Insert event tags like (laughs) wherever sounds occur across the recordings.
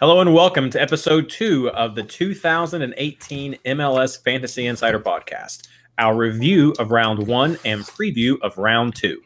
Hello and welcome to episode two of the 2018 MLS Fantasy Insider Podcast, our review of round one and preview of round two.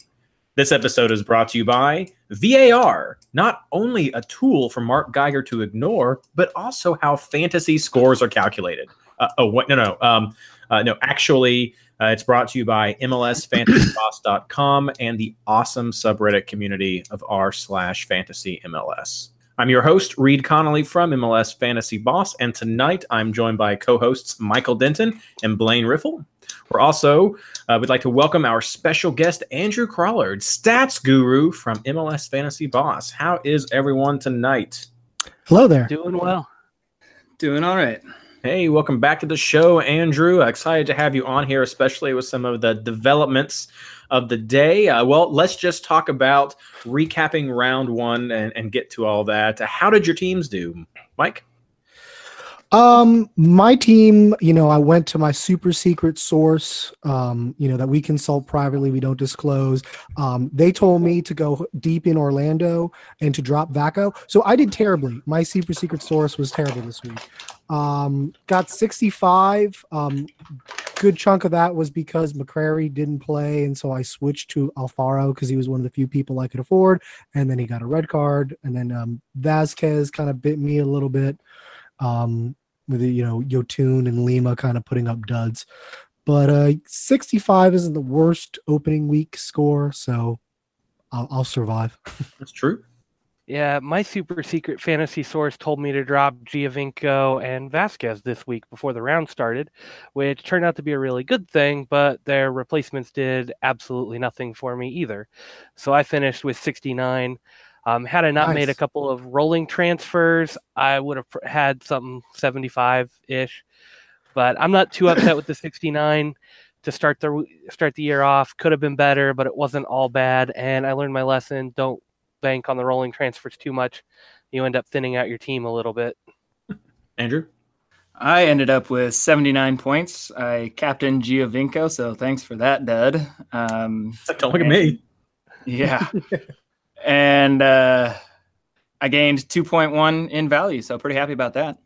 This episode is brought to you by VAR, not only a tool for Mark Geiger to ignore, but also how fantasy scores are calculated. Uh, oh, what? No, no. Um, uh, no, actually, uh, it's brought to you by MLSFantasyBoss.com and the awesome subreddit community of r slash fantasy MLS. I'm your host, Reed Connolly from MLS Fantasy Boss, and tonight I'm joined by co-hosts Michael Denton and Blaine Riffle. We're also uh, we'd like to welcome our special guest Andrew Crawlard, stats guru from MLS Fantasy Boss. How is everyone tonight? Hello there. Doing well. Doing all right. Hey, welcome back to the show, Andrew. Excited to have you on here, especially with some of the developments of the day. Uh, well, let's just talk about recapping round one and, and get to all that. How did your teams do, Mike? Um, my team, you know, I went to my super secret source, um, you know, that we consult privately, we don't disclose. Um, they told me to go deep in Orlando and to drop Vako. So I did terribly. My super secret source was terrible this week. Um, got 65. Um, good chunk of that was because McCrary didn't play, and so I switched to Alfaro because he was one of the few people I could afford. And then he got a red card, and then um, Vasquez kind of bit me a little bit. Um, with you know Yotun and Lima kind of putting up duds. But uh, 65 isn't the worst opening week score, so I'll, I'll survive. (laughs) That's true. Yeah, my super secret fantasy source told me to drop Giovinco and Vasquez this week before the round started, which turned out to be a really good thing, but their replacements did absolutely nothing for me either. So I finished with 69. Um, had I not Nice. made a couple of rolling transfers, I would have had something 75 ish. But I'm not too upset with the 69 to start the start the year off. Could have been better, but it wasn't all bad. And I learned my lesson: don't bank on the rolling transfers too much. You end up thinning out your team a little bit. Andrew? I ended up with 79 points. I captained Giovinco, so thanks for that, dud. Um, Don't look at me. yeah. (laughs) and uh, I gained 2.1 in value, so pretty happy about that.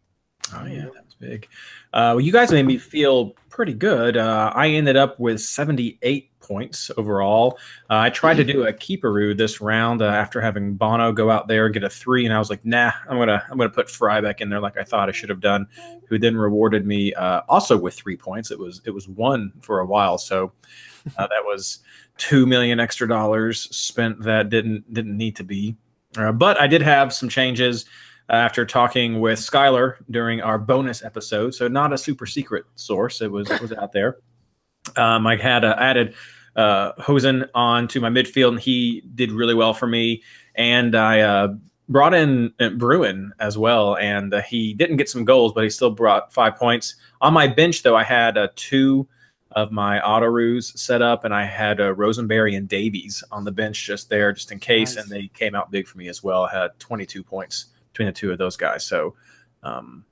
Oh yeah, that's big. Uh, well, you guys made me feel pretty good. Uh, I ended up with 78 points overall. Uh, I tried to do a keeperoo this round uh, after having Bono go out there and get a three, and I was like, nah, I'm gonna I'm gonna put Fry back in there like I thought I should have done. Who then rewarded me uh, also with three points. It was it was one for a while, so uh, that was two million extra dollars spent that didn't didn't need to be. Uh, but I did have some changes after talking with Skylar during our bonus episode. So not a super secret source. It was it was out there. Um, I had uh, added uh, Hoesen on to my midfield, and he did really well for me. And I uh, brought in uh, Bruin as well, and uh, he didn't get some goals, but he still brought five points. On my bench, though, I had uh, two of my auto roos set up, and I had uh, Rosenberry and Davies on the bench just there, just in case, Nice. and they came out big for me as well. I had 22 points between the two of those guys. So, um,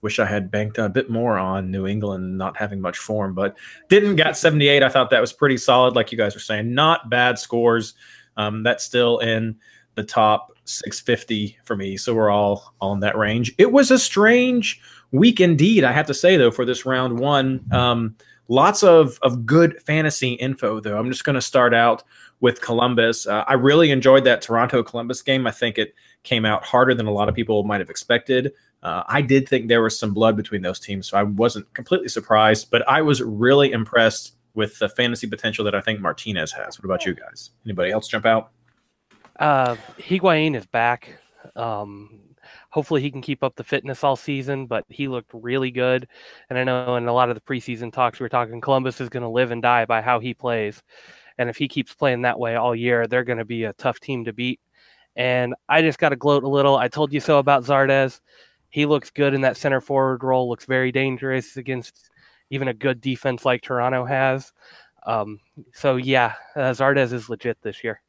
wish I had banked a bit more on New England not having much form, but didn't. Got 78. I thought that was pretty solid, like you guys were saying. Not bad scores. Um, that's still in the top 650 for me. So we're all on that range. It was a strange week indeed. I have to say though, for this round one, um, lots of of good fantasy info though. I'm just going to start out with Columbus. Uh, I really enjoyed that Toronto Columbus game. I think it came out harder than a lot of people might have expected. Uh, I did think there was some blood between those teams, so I wasn't completely surprised. But I was really impressed with the fantasy potential that I think Martinez has. What about you guys? Anybody else jump out? Uh, Higuain is back. Um, hopefully, he can keep up the fitness all season, but he looked really good. And I know in a lot of the preseason talks, we are talking Columbus is going to live and die by how he plays. And if he keeps playing that way all year, they're going to be a tough team to beat. And I just got to gloat a little. I told you so about Zardes. he looks good in that center forward role. Looks very dangerous against even a good defense like Toronto has. Um, so yeah, uh, Zardes is legit this year.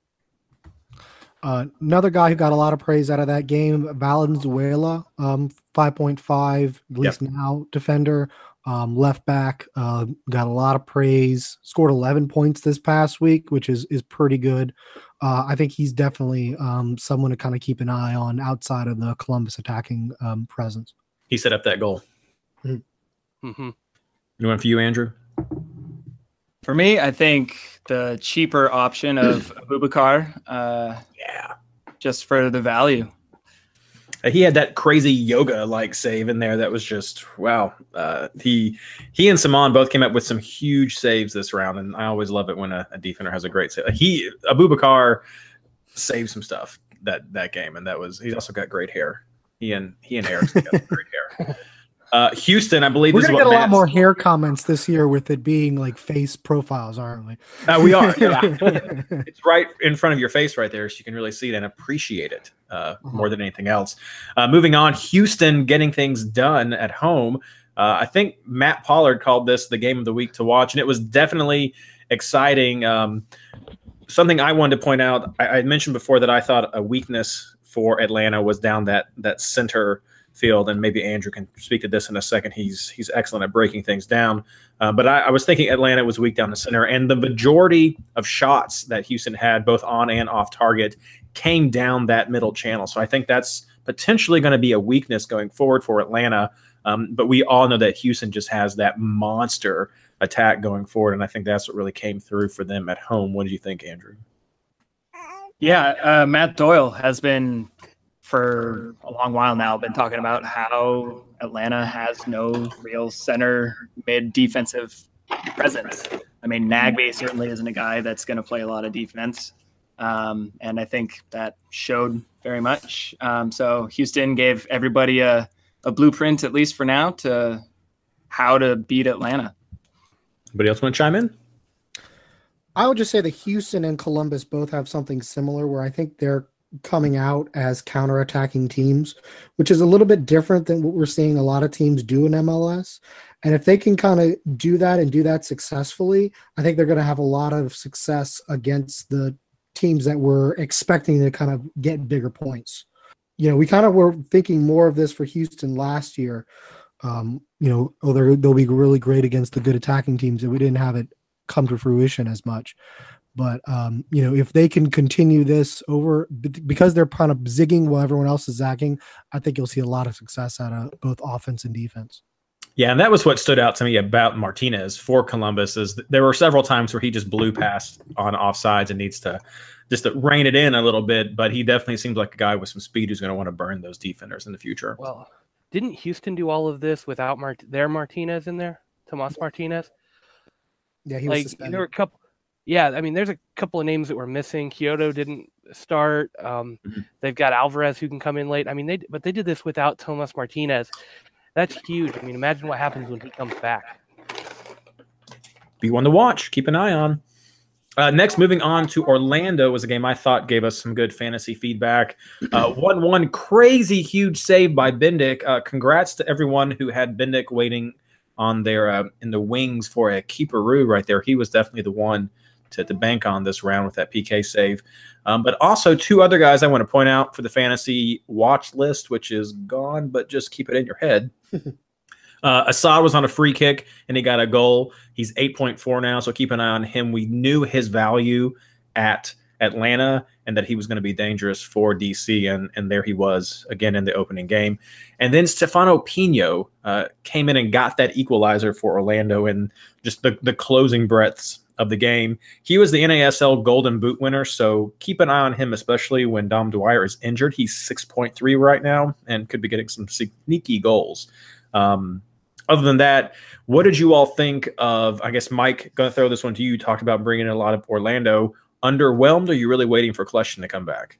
Uh, another guy who got a lot of praise out of that game, Valenzuela, um, 5.5, at least now defender, um, left back, uh, got a lot of praise. Scored 11 points this past week, which is is pretty good. Uh, I think he's definitely um, someone to kind of keep an eye on outside of the Columbus attacking um, presence. He set up that goal. Mm-hmm. You went for you, Andrew? For me, I think the cheaper option of (clears throat) Abubakar, uh, Yeah. just for the value. He had that crazy yoga like save in there that was just wow. Uh, he he and Saman both came up with some huge saves this round, and I always love it when a, a defender has a great save. He Abubakar saved some stuff that that game, and that was he's also got great hair. He and he and Erickson got great hair. (laughs) Uh, Houston, I believe We're this is gonna what get a lot more hair comments this year with it being like face profiles, aren't we? Uh, we are. yeah. (laughs) it's right in front of your face right there so you can really see it and appreciate it uh, more than anything else uh, moving on houston getting things done at home uh, i think matt pollard called this the game of the week to watch and it was definitely exciting um, something i wanted to point out I, I mentioned before that i thought a weakness for atlanta was down that that center field and maybe andrew can speak to this in a second he's he's excellent at breaking things down uh, but I, I was thinking Atlanta was weak down the center, and the majority of shots that Houston had, both on and off target, came down that middle channel. So I think that's potentially going to be a weakness going forward for Atlanta. Um, but we all know that Houston just has that monster attack going forward, and I think that's what really came through for them at home. What do you think, Andrew? Yeah, uh, Matt Doyle has been for a long while now been talking about how Atlanta has no real center mid defensive presence. I mean, Nagbe certainly isn't a guy that's going to play a lot of defense, um, and I think that showed very much. Um, so Houston gave everybody a, a blueprint, at least for now, to how to beat Atlanta. Anybody else want to chime in? I would just say that Houston and Columbus both have something similar where I think they're coming out as counterattacking teams, which is a little bit different than what we're seeing a lot of teams do in MLS. And if they can kind of do that and do that successfully, I think they're going to have a lot of success against the teams that were expecting to kind of get bigger points. You know, we kind of were thinking more of this for Houston last year. Um, you know, oh, they'll be really great against the good attacking teams, and we didn't have it come to fruition as much. But um, you know, if they can continue this over because they're kind of zigging while everyone else is zagging, I think you'll see a lot of success out of both offense and defense. Yeah, and that was what stood out to me about Martinez for Columbus is that there were several times where he just blew past on offsides and needs to just to rein it in a little bit. But he definitely seems like a guy with some speed who's going to want to burn those defenders in the future. Well, didn't Houston do all of this without Mart- their Martinez in there? Tomas Martinez. Yeah, he was like suspended. there were a couple. Yeah, I mean, there's a couple of names that were missing. Quioto didn't start. Um, Mhm. They've got Alvarez who can come in late. I mean, they but they did this without Tomas Martinez. That's huge. I mean, imagine what happens when he comes back. be one to watch. Keep an eye on. Uh, next, moving on to Orlando was a game I thought gave us some good fantasy feedback. Uh, (clears throat) one one crazy huge save by Bendik. Uh, congrats to everyone who had Bendik waiting on their uh, in the wings for a keeperoo right there. He was definitely the one to, to bank on this round with that PK save. Um, but also two other guys I want to point out for the fantasy watch list, which is gone, but just keep it in your head. (laughs) Uh, Asad was on a free kick and he got a goal. He's 8.4 now, so keep an eye on him. We knew his value at Atlanta and that he was going to be dangerous for DC, and, and there he was again in the opening game. And then Stefano Pinho uh, came in and got that equalizer for Orlando in just the, the closing breaths of the game. He was the NASL Golden Boot winner, so keep an eye on him, especially when Dom Dwyer is injured. He's 6.3 right now and could be getting some sneaky goals. Um, other than that, what did you all think of? I guess Mike, going to throw this one to you. You talked about bringing in a lot of Orlando. Underwhelmed? Or are you really waiting for Collection to come back?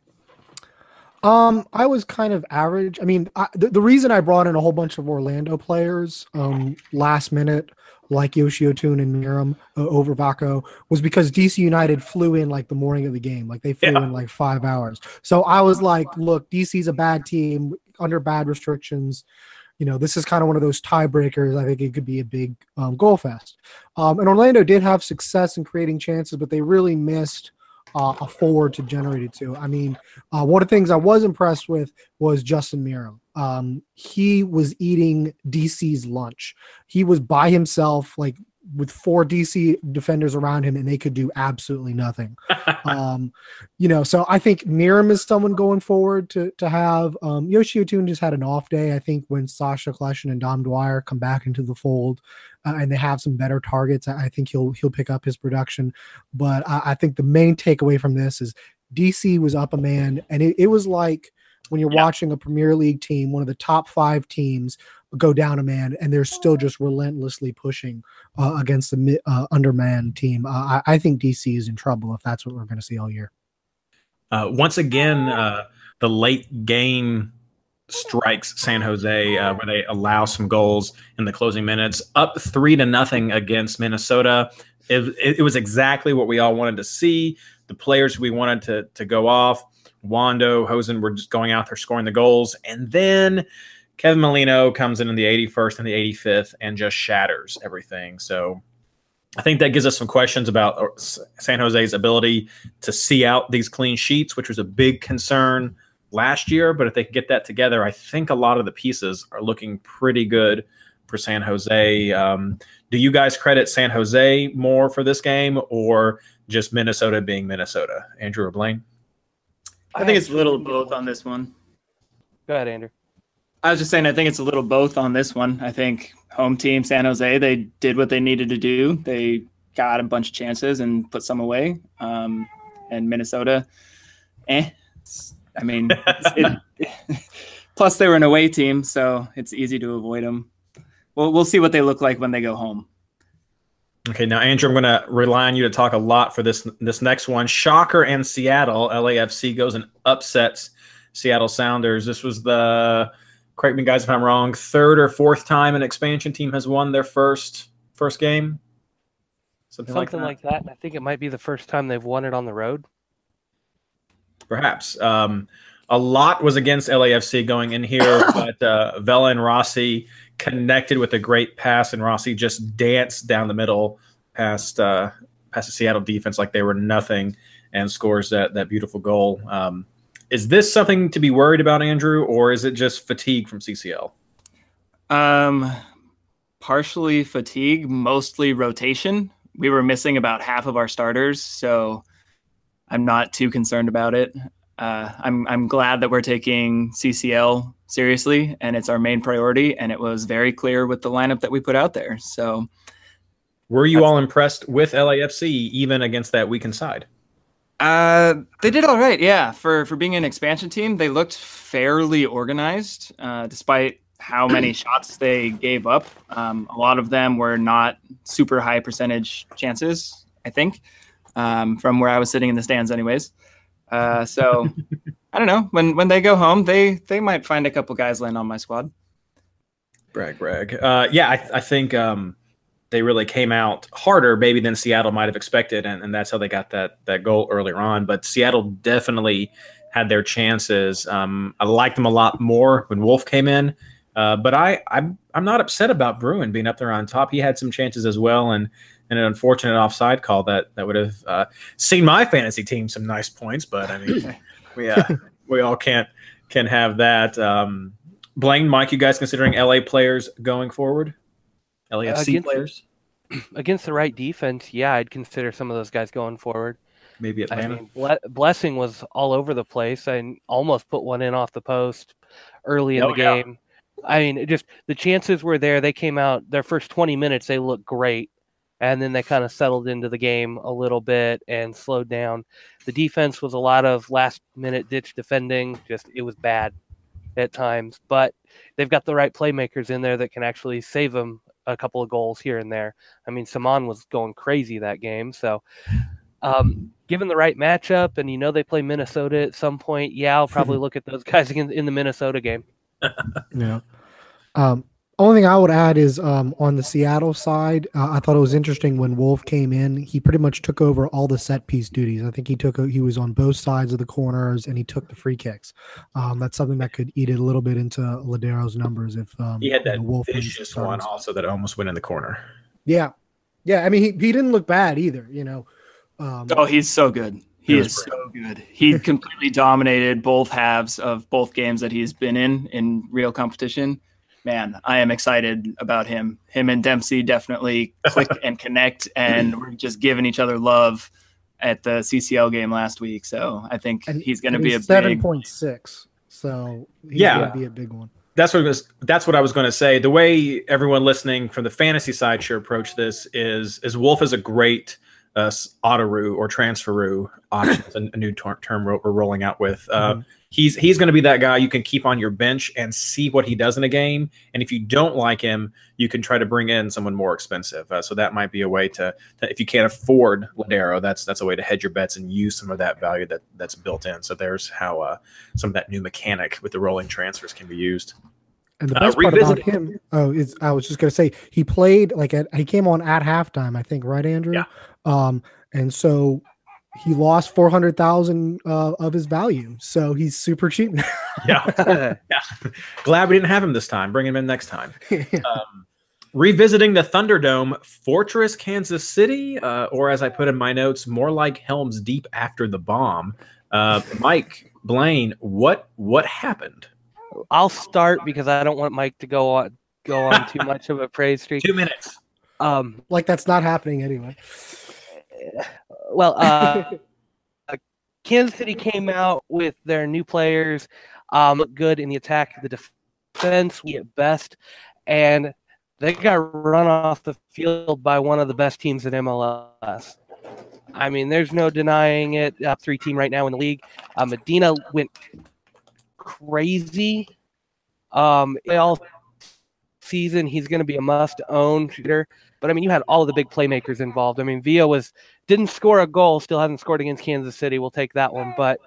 Um, I was kind of average. I mean, I, the, the reason I brought in a whole bunch of Orlando players um, last minute, like Yoshio Tune and Meram uh, over Vako, was because DC United flew in like the morning of the game. Like they flew Yeah. in like five hours. So I was like, look, DC's a bad team. under bad restrictions. You know, this is kind of one of those tiebreakers. I think it could be a big um, goal fest. Um, and Orlando did have success in creating chances, but they really missed uh, a forward to generate it to. I mean, uh, one of the things I was impressed with was Justin Meram. Um, he was eating DC's lunch. He was by himself, like with four DC defenders around him, and they could do absolutely nothing. (laughs) um, you know, so I think Meram is someone going forward to to have. Um, Yoshi Otun just had an off day. I think when Sasha Kljestan and Dom Dwyer come back into the fold, uh, and they have some better targets, I, I think he'll he'll pick up his production. But I, I, think the main takeaway from this is DC was up a man, and it, it was like when you're yeah. watching a Premier League team, one of the top five teams, go down a man, and they're still just relentlessly pushing uh, against the uh, underman team. Uh, I, I, think DC is in trouble if that's what we're going to see all year. Uh, once again, uh, the late game strikes San Jose, uh, where they allow some goals in the closing minutes, up three to nothing against Minnesota. It, it, it was exactly what we all wanted to see. The players we wanted to to go off. Wondo, Hoesen were just going out there scoring the goals, and then Kevin Molino comes in in the 81st and the 85th and just shatters everything. So I think that gives us some questions about uh, San Jose's ability to see out these clean sheets, which was a big concern last year. But if they can get that together, I think a lot of the pieces are looking pretty good for San Jose. Um, do you guys credit San Jose more for this game or just Minnesota being Minnesota? Andrew or Blaine? I think it's a little both on this one. Go ahead, Andrew. I was just saying, I think it's a little both on this one. I think home team San Jose, they did what they needed to do. They got a bunch of chances and put some away. Um, and Minnesota, eh. I mean, it, (laughs) plus they were an away team, so it's easy to avoid them. We'll we'll see what they look like when they go home. Okay, now Andrew, I'm going to rely on you to talk a lot for this this next one. Shocker and Seattle, LAFC goes and upsets Seattle Sounders. This was the correct me guys if I'm wrong, third or fourth time an expansion team has won their first first game. Something, Something like, that. like that. I think it might be the first time they've won it on the road. Perhaps. Um, a lot was against LAFC going in here, (coughs) but uh, Vela and Rossi connected with a great pass, and Rossi just danced down the middle past uh, past the Seattle defense like they were nothing, and scores that that beautiful goal. Um, is this something to be worried about, Andrew, or is it just fatigue from CCL? Um, partially fatigue, mostly rotation. We were missing about half of our starters, so I'm not too concerned about it. Uh, I'm I'm glad that we're taking CCL seriously, and it's our main priority. And it was very clear with the lineup that we put out there. So, were you all impressed with LAFC even against that weakened side? Uh, they did all right. Yeah, for for being an expansion team, they looked fairly organized, uh, despite how many (clears throat) shots they gave up. Um, a lot of them were not super high percentage chances. I think um, from where I was sitting in the stands, anyways. Uh, so (laughs) I don't know. When when they go home, they they might find a couple guys land on my squad. Brag, brag. Uh, yeah, I, I think um, they really came out harder maybe than Seattle might have expected, and, and that's how they got that that goal earlier on. But Seattle definitely had their chances. Um, I liked them a lot more when Wolf came in, uh, but I I'm I'm not upset about Bruin being up there on top. He had some chances as well, and and an unfortunate offside call that that would have uh, seen my fantasy team some nice points. But I mean, (laughs) we uh, we all can't can have that. Um, Blaine, Mike, you guys considering LA players going forward? LAFC against, players (clears throat) against the right defense. Yeah, I'd consider some of those guys going forward. Maybe Atlanta. I mean, Ble- Blessing was all over the place and almost put one in off the post early in oh, the game. Yeah. I mean, just the chances were there. They came out their first 20 minutes, they looked great. And then they kind of settled into the game a little bit and slowed down. The defense was a lot of last minute ditch defending. Just, it was bad at times. But they've got the right playmakers in there that can actually save them a couple of goals here and there. I mean, Saman was going crazy that game. So, um, given the right matchup, and you know they play Minnesota at some point, yeah, I'll probably (laughs) look at those guys in, in the Minnesota game. (laughs) yeah. Um, Only thing I would add is um, on the Seattle side, uh, I thought it was interesting when Wolf came in. He pretty much took over all the set piece duties. I think he took he was on both sides of the corners and he took the free kicks. Um, that's something that could eat it a little bit into Lodeiro's numbers if um, He had you that know, Wolf wins vicious one also that almost went in the corner. Yeah, yeah. I mean, he, he didn't look bad either. You know. Um, Oh, he's so good. He He was is so good. He completely dominated both halves of both games that he's been in in real competition. Man, I am excited about him. Him and Dempsey definitely (laughs) click and connect, and we're just giving each other love at the CCL game last week. So I think and- he's going to be a he's seven big. point. So he's Yeah. gonna be a big one. That's what was. That's what I was going to say. The way everyone listening from the fantasy side should approach this is is Wolf is a great uh, autoroo or transferoo option. It's a, a new ter- term we're rolling out with. Uh, Mhm. He's he's going to be that guy you can keep on your bench and see what he does in a game. And if you don't like him, you can try to bring in someone more expensive. Uh, so that might be a way to, to if you can't afford Lodeiro, that's that's a way to hedge your bets and use some of that value that that's built in. So there's how uh, some of that new mechanic with the rolling transfers can be used. And the Uh, best part about him, oh, is I was just gonna say he played like at he came on at halftime, I think, right, Andrew? Yeah. Um, and so he lost four hundred thousand uh, of his value, so he's super cheap now. (laughs) Yeah. Glad we didn't have him this time. Bring him in next time. (laughs) Um, revisiting the Thunderdome, Fortress Kansas City, uh, or as I put in my notes, more like Helms Deep after the bomb. Uh, Mike Blaine, what what happened? I'll start because I don't want Mike to go on go on too much of a praise streak. (laughs) Two minutes. Um, like that's not happening anyway. Well, (laughs) uh, Kansas City came out with their new players, um, good in the attack, the defense, we at best, and they got run off the field by one of the best teams in MLS. I mean, there's no denying it. Up three team right now in the league. Uh, Medina went crazy. Um, all season, he's going to be a must-own shooter. But I mean, you had all of the big playmakers involved. I mean, Villa was didn't score a goal, still hasn't scored against Kansas City. We'll take that one. But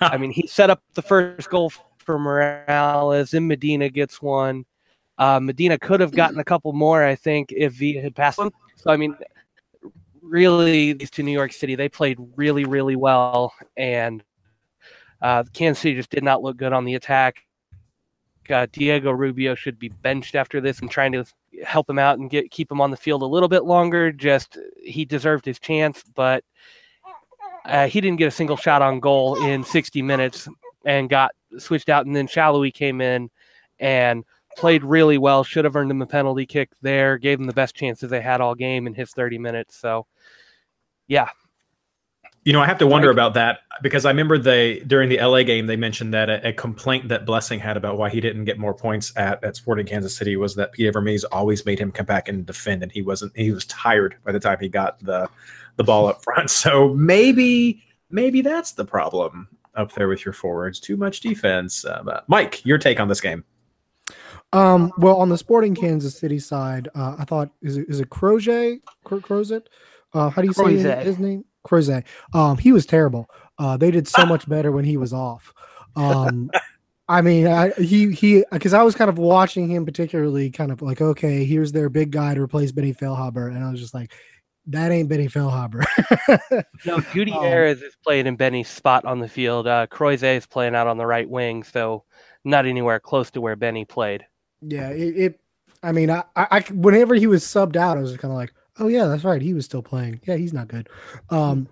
I mean, he set up the first goal for Morales. And Medina gets one. Uh, Medina could have gotten a couple more, I think, if Villa had passed him. So I mean, really, these two New York City, they played really, really well, and uh, Kansas City just did not look good on the attack. Uh, Diego Rubio should be benched after this and trying to help him out and get keep him on the field a little bit longer. Just he deserved his chance, but uh, he didn't get a single shot on goal in 60 minutes and got switched out. And then Salloi came in and played really well. Should have earned him a penalty kick there. Gave him the best chances they had all game in his 30 minutes. So, yeah, You know, I have to wonder about that because I remember they during the LA game they mentioned that a, a complaint that Blessing had about why he didn't get more points at, at Sporting Kansas City was that Peter Vermes always made him come back and defend, and he wasn't. He was tired by the time he got the the ball up front. (laughs) So maybe maybe that's the problem up there with your forwards. Too much defense. Uh, Mike, your take on this game? Um, well, on the Sporting Kansas City side, uh, I thought is it is it Croget? Cro- Crozet? Uh, how do you say Croizet. his, his name? Crozet. Um, he was terrible. Uh, they did so much better when he was off. Um, I mean, I, he he because I was kind of watching him particularly, kind of like, okay, here's their big guy to replace Benny Feilhaber, and I was just like, that ain't Benny Feilhaber. (laughs) no, Judy Um, Ayres is playing in Benny's spot on the field. Uh, Croizet is playing out on the right wing, so not anywhere close to where Benny played. Yeah, it. it I mean, I, I- whenever he was subbed out, I was kind of like, oh yeah, that's right, he was still playing. Yeah, he's not good. Um,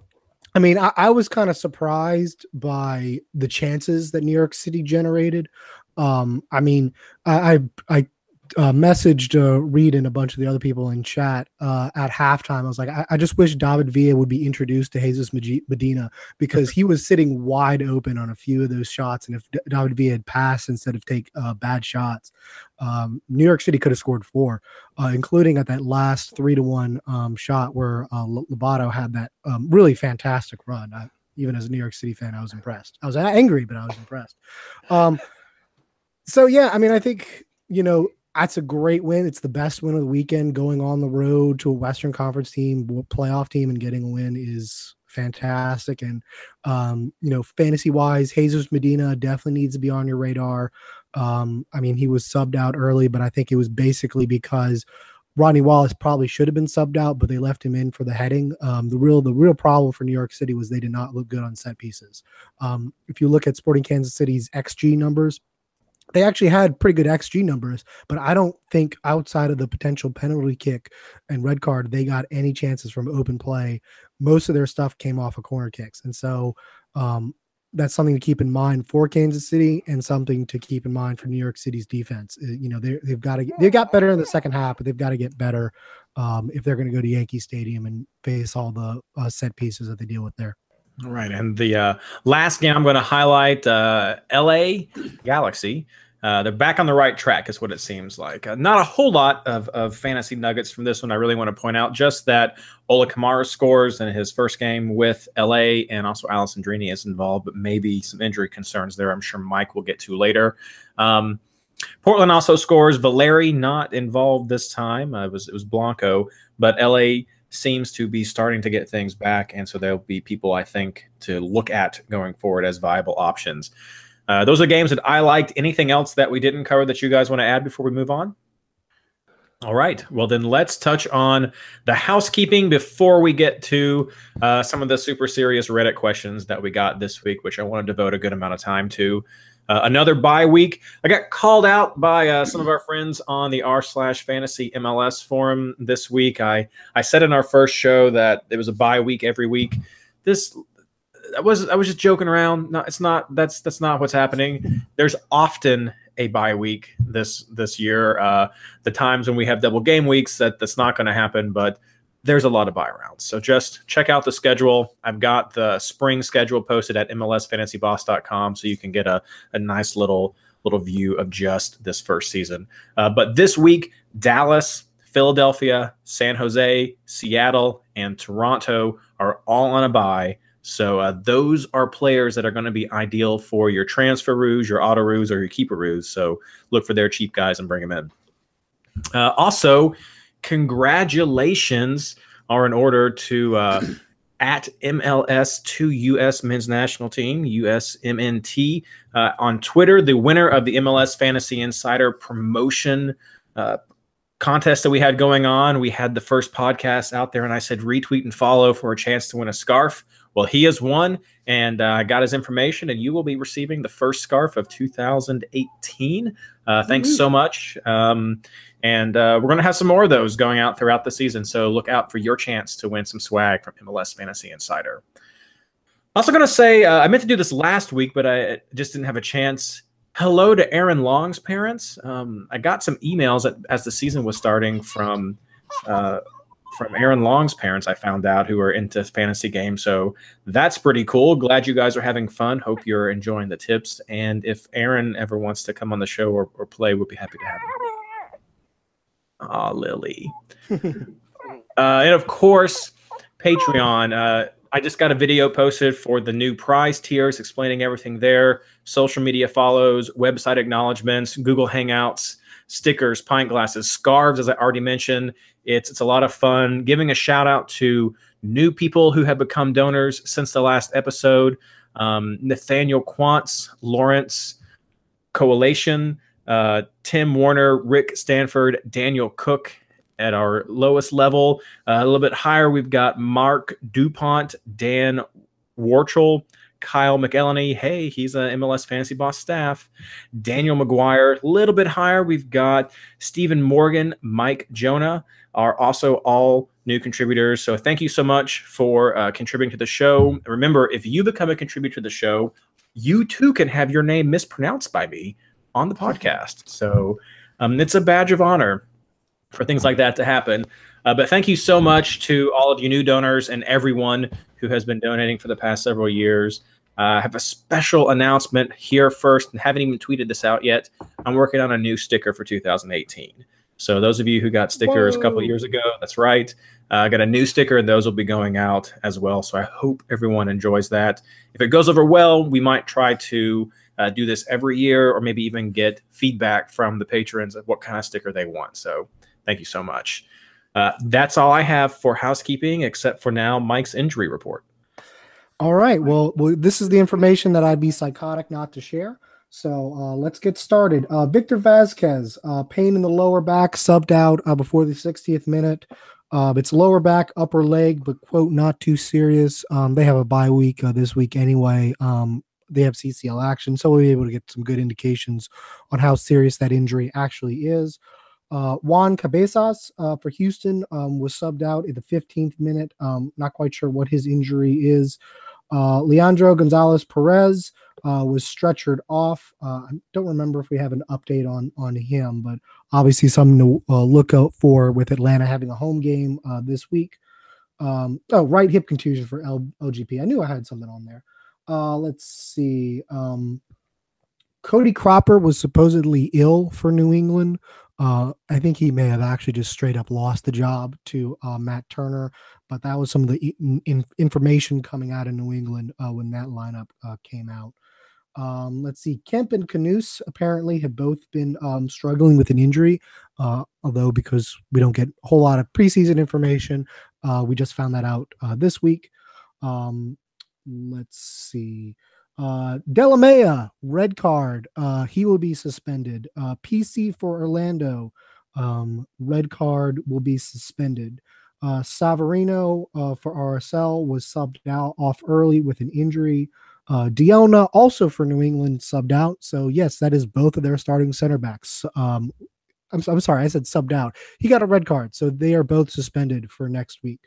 I mean, I, I was kind of surprised by the chances that New York City generated. Um, I mean, I I, I uh, messaged uh, Reed and a bunch of the other people in chat uh, at halftime. I was like, I, I just wish David Villa would be introduced to Jesus Medina because he was sitting wide open on a few of those shots, and if D- David Villa had passed instead of take uh, bad shots, um, New York City could have scored four, uh, including at that last three to one um, shot where uh, Lobato had that um, really fantastic run. I, even as a New York City fan, I was impressed. I was angry, but I was impressed. Um, so yeah, I mean, I think you know that's a great win. It's the best win of the weekend. Going on the road to a Western Conference team, playoff team, and getting a win is fantastic. And um, you know, fantasy wise, Jesus Medina definitely needs to be on your radar. Um, I mean, he was subbed out early, but I think it was basically because Ronnie Wallace probably should have been subbed out, but they left him in for the heading. Um, the real the real problem for New York City was they did not look good on set pieces. Um, if you look at Sporting Kansas City's XG numbers, they actually had pretty good XG numbers, but I don't think outside of the potential penalty kick and red card, they got any chances from open play. Most of their stuff came off of corner kicks. And so um, that's something to keep in mind for Kansas City and something to keep in mind for New York City's defense. Uh, you know, they, they've got to, they got better in the second half, but they've got to get better um, if they're going to go to Yankee Stadium and face all the uh, set pieces that they deal with there. All right. And the uh, last game I'm going to highlight uh, LA Galaxy. Uh, they're back on the right track, is what it seems like. Uh, not a whole lot of, of fantasy nuggets from this one. I really want to point out just that Ola Kamara scores in his first game with LA, and also Alessandrini is involved, but maybe some injury concerns there. I'm sure Mike will get to later. Um, Portland also scores. Valeri not involved this time. Uh, it was it was Blanco, but LA seems to be starting to get things back, and so there'll be people I think to look at going forward as viable options. Uh, those are games that I liked. Anything else that we didn't cover that you guys want to add before we move on? All right. Well, then let's touch on the housekeeping before we get to uh, some of the super serious Reddit questions that we got this week, which I want to devote a good amount of time to. Uh, another bye week. I got called out by uh, some of our friends on the r slash fantasy MLS forum this week. I I said in our first show that it was a bye week every week. This I was I was just joking around. No, it's not. That's that's not what's happening. There's often a bye week this this year. Uh, the times when we have double game weeks, that that's not going to happen. But there's a lot of buy rounds. So just check out the schedule. I've got the spring schedule posted at MLSFantasyBoss.com, so you can get a, a nice little little view of just this first season. Uh, but this week, Dallas, Philadelphia, San Jose, Seattle, and Toronto are all on a buy. So uh, those are players that are going to be ideal for your transfer ruse, your auto ruse, or your keeper ruse. So look for their cheap guys and bring them in. Uh, also, congratulations are in order to uh, (clears throat) at MLS to US Men's National Team USMNT uh, on Twitter. The winner of the MLS Fantasy Insider promotion uh, contest that we had going on. We had the first podcast out there, and I said retweet and follow for a chance to win a scarf. Well, he has won and uh, got his information, and you will be receiving the first scarf of 2018. Uh, thanks so much. Um, and uh, we're going to have some more of those going out throughout the season. So look out for your chance to win some swag from MLS Fantasy Insider. Also, going to say, uh, I meant to do this last week, but I just didn't have a chance. Hello to Aaron Long's parents. Um, I got some emails at, as the season was starting from uh, from Aaron Long's parents, I found out, who are into fantasy games. So that's pretty cool. Glad you guys are having fun. Hope you're enjoying the tips. And if Aaron ever wants to come on the show or, or play, we'd be happy to have him. Ah, Lily. (laughs) uh, and of course, Patreon. Uh, I just got a video posted for the new prize tiers, explaining everything there. Social media follows, website acknowledgments, Google Hangouts, stickers, pint glasses, scarves, as I already mentioned. It's it's a lot of fun. Giving a shout out to new people who have become donors since the last episode. Um, Nathaniel Quantz, Lawrence Coalition, uh, Tim Warner, Rick Stanford, Daniel Cook at our lowest level. Uh, a little bit higher, we've got Mark DuPont, Dan Warchel, Kyle McElhenney. Hey, he's a MLS Fantasy Boss staff. Daniel McGuire. A little bit higher, we've got Stephen Morgan, Mike Jonah are also all new contributors. So thank you so much for uh, contributing to the show. Remember, if you become a contributor to the show, you too can have your name mispronounced by me on the podcast. So um, it's a badge of honor for things like that to happen. Uh, but thank you so much to all of you new donors and everyone who has been donating for the past several years. Uh, I have a special announcement here first and haven't even tweeted this out yet. I'm working on a new sticker for 2018. So those of you who got stickers Whoa. a couple years ago, that's right. Uh, I uh, got a new sticker, and those will be going out as well. So I hope everyone enjoys that. If it goes over well, we might try to uh, do this every year, or maybe even get feedback from the patrons of what kind of sticker they want. So thank you so much. Uh, that's all I have for housekeeping, except for now Mike's injury report. All right. Well, well, this is the information that I'd be psychotic not to share. So uh, let's get started. Uh, Victor Vasquez, uh, pain in the lower back, subbed out uh, before the 60th minute. Uh, it's lower back, upper leg, but quote, not too serious. Um, they have a bye week this week anyway. Um, they have CCL action, so we'll be able to get some good indications on how serious that injury actually is. Uh, Juan Cabezas uh, for Houston um, was subbed out at the 15th minute. Um, not quite sure what his injury is. Uh, Leandro Gonzalez Pirez uh, was stretchered off. Uh, I don't remember if we have an update on on him, but obviously something to uh, look out for with Atlanta having a home game this week. Um, oh, right hip contusion for L- LGP. I knew I had something on there. Uh, let's see. Um, Cody Cropper was supposedly ill for New England. Uh, I think he may have actually just straight up lost the job to uh, Matt Turner, but that was some of the in, information coming out of New England uh, when that lineup uh, came out. Um, let's see, Kemp and Knuth apparently have both been um, struggling with an injury, uh, although because we don't get a whole lot of preseason information, uh, we just found that out this week. Um, let's see. Uh, Delamea, red card. Uh, he will be suspended. Uh, PC for Orlando, um, red card will be suspended. Uh, Savarino uh, for RSL was subbed out off early with an injury. Uh, Dielna also for New England subbed out. So yes, that is both of their starting center backs. Um, I'm, I'm sorry, I said subbed out. He got a red card, so they are both suspended for next week.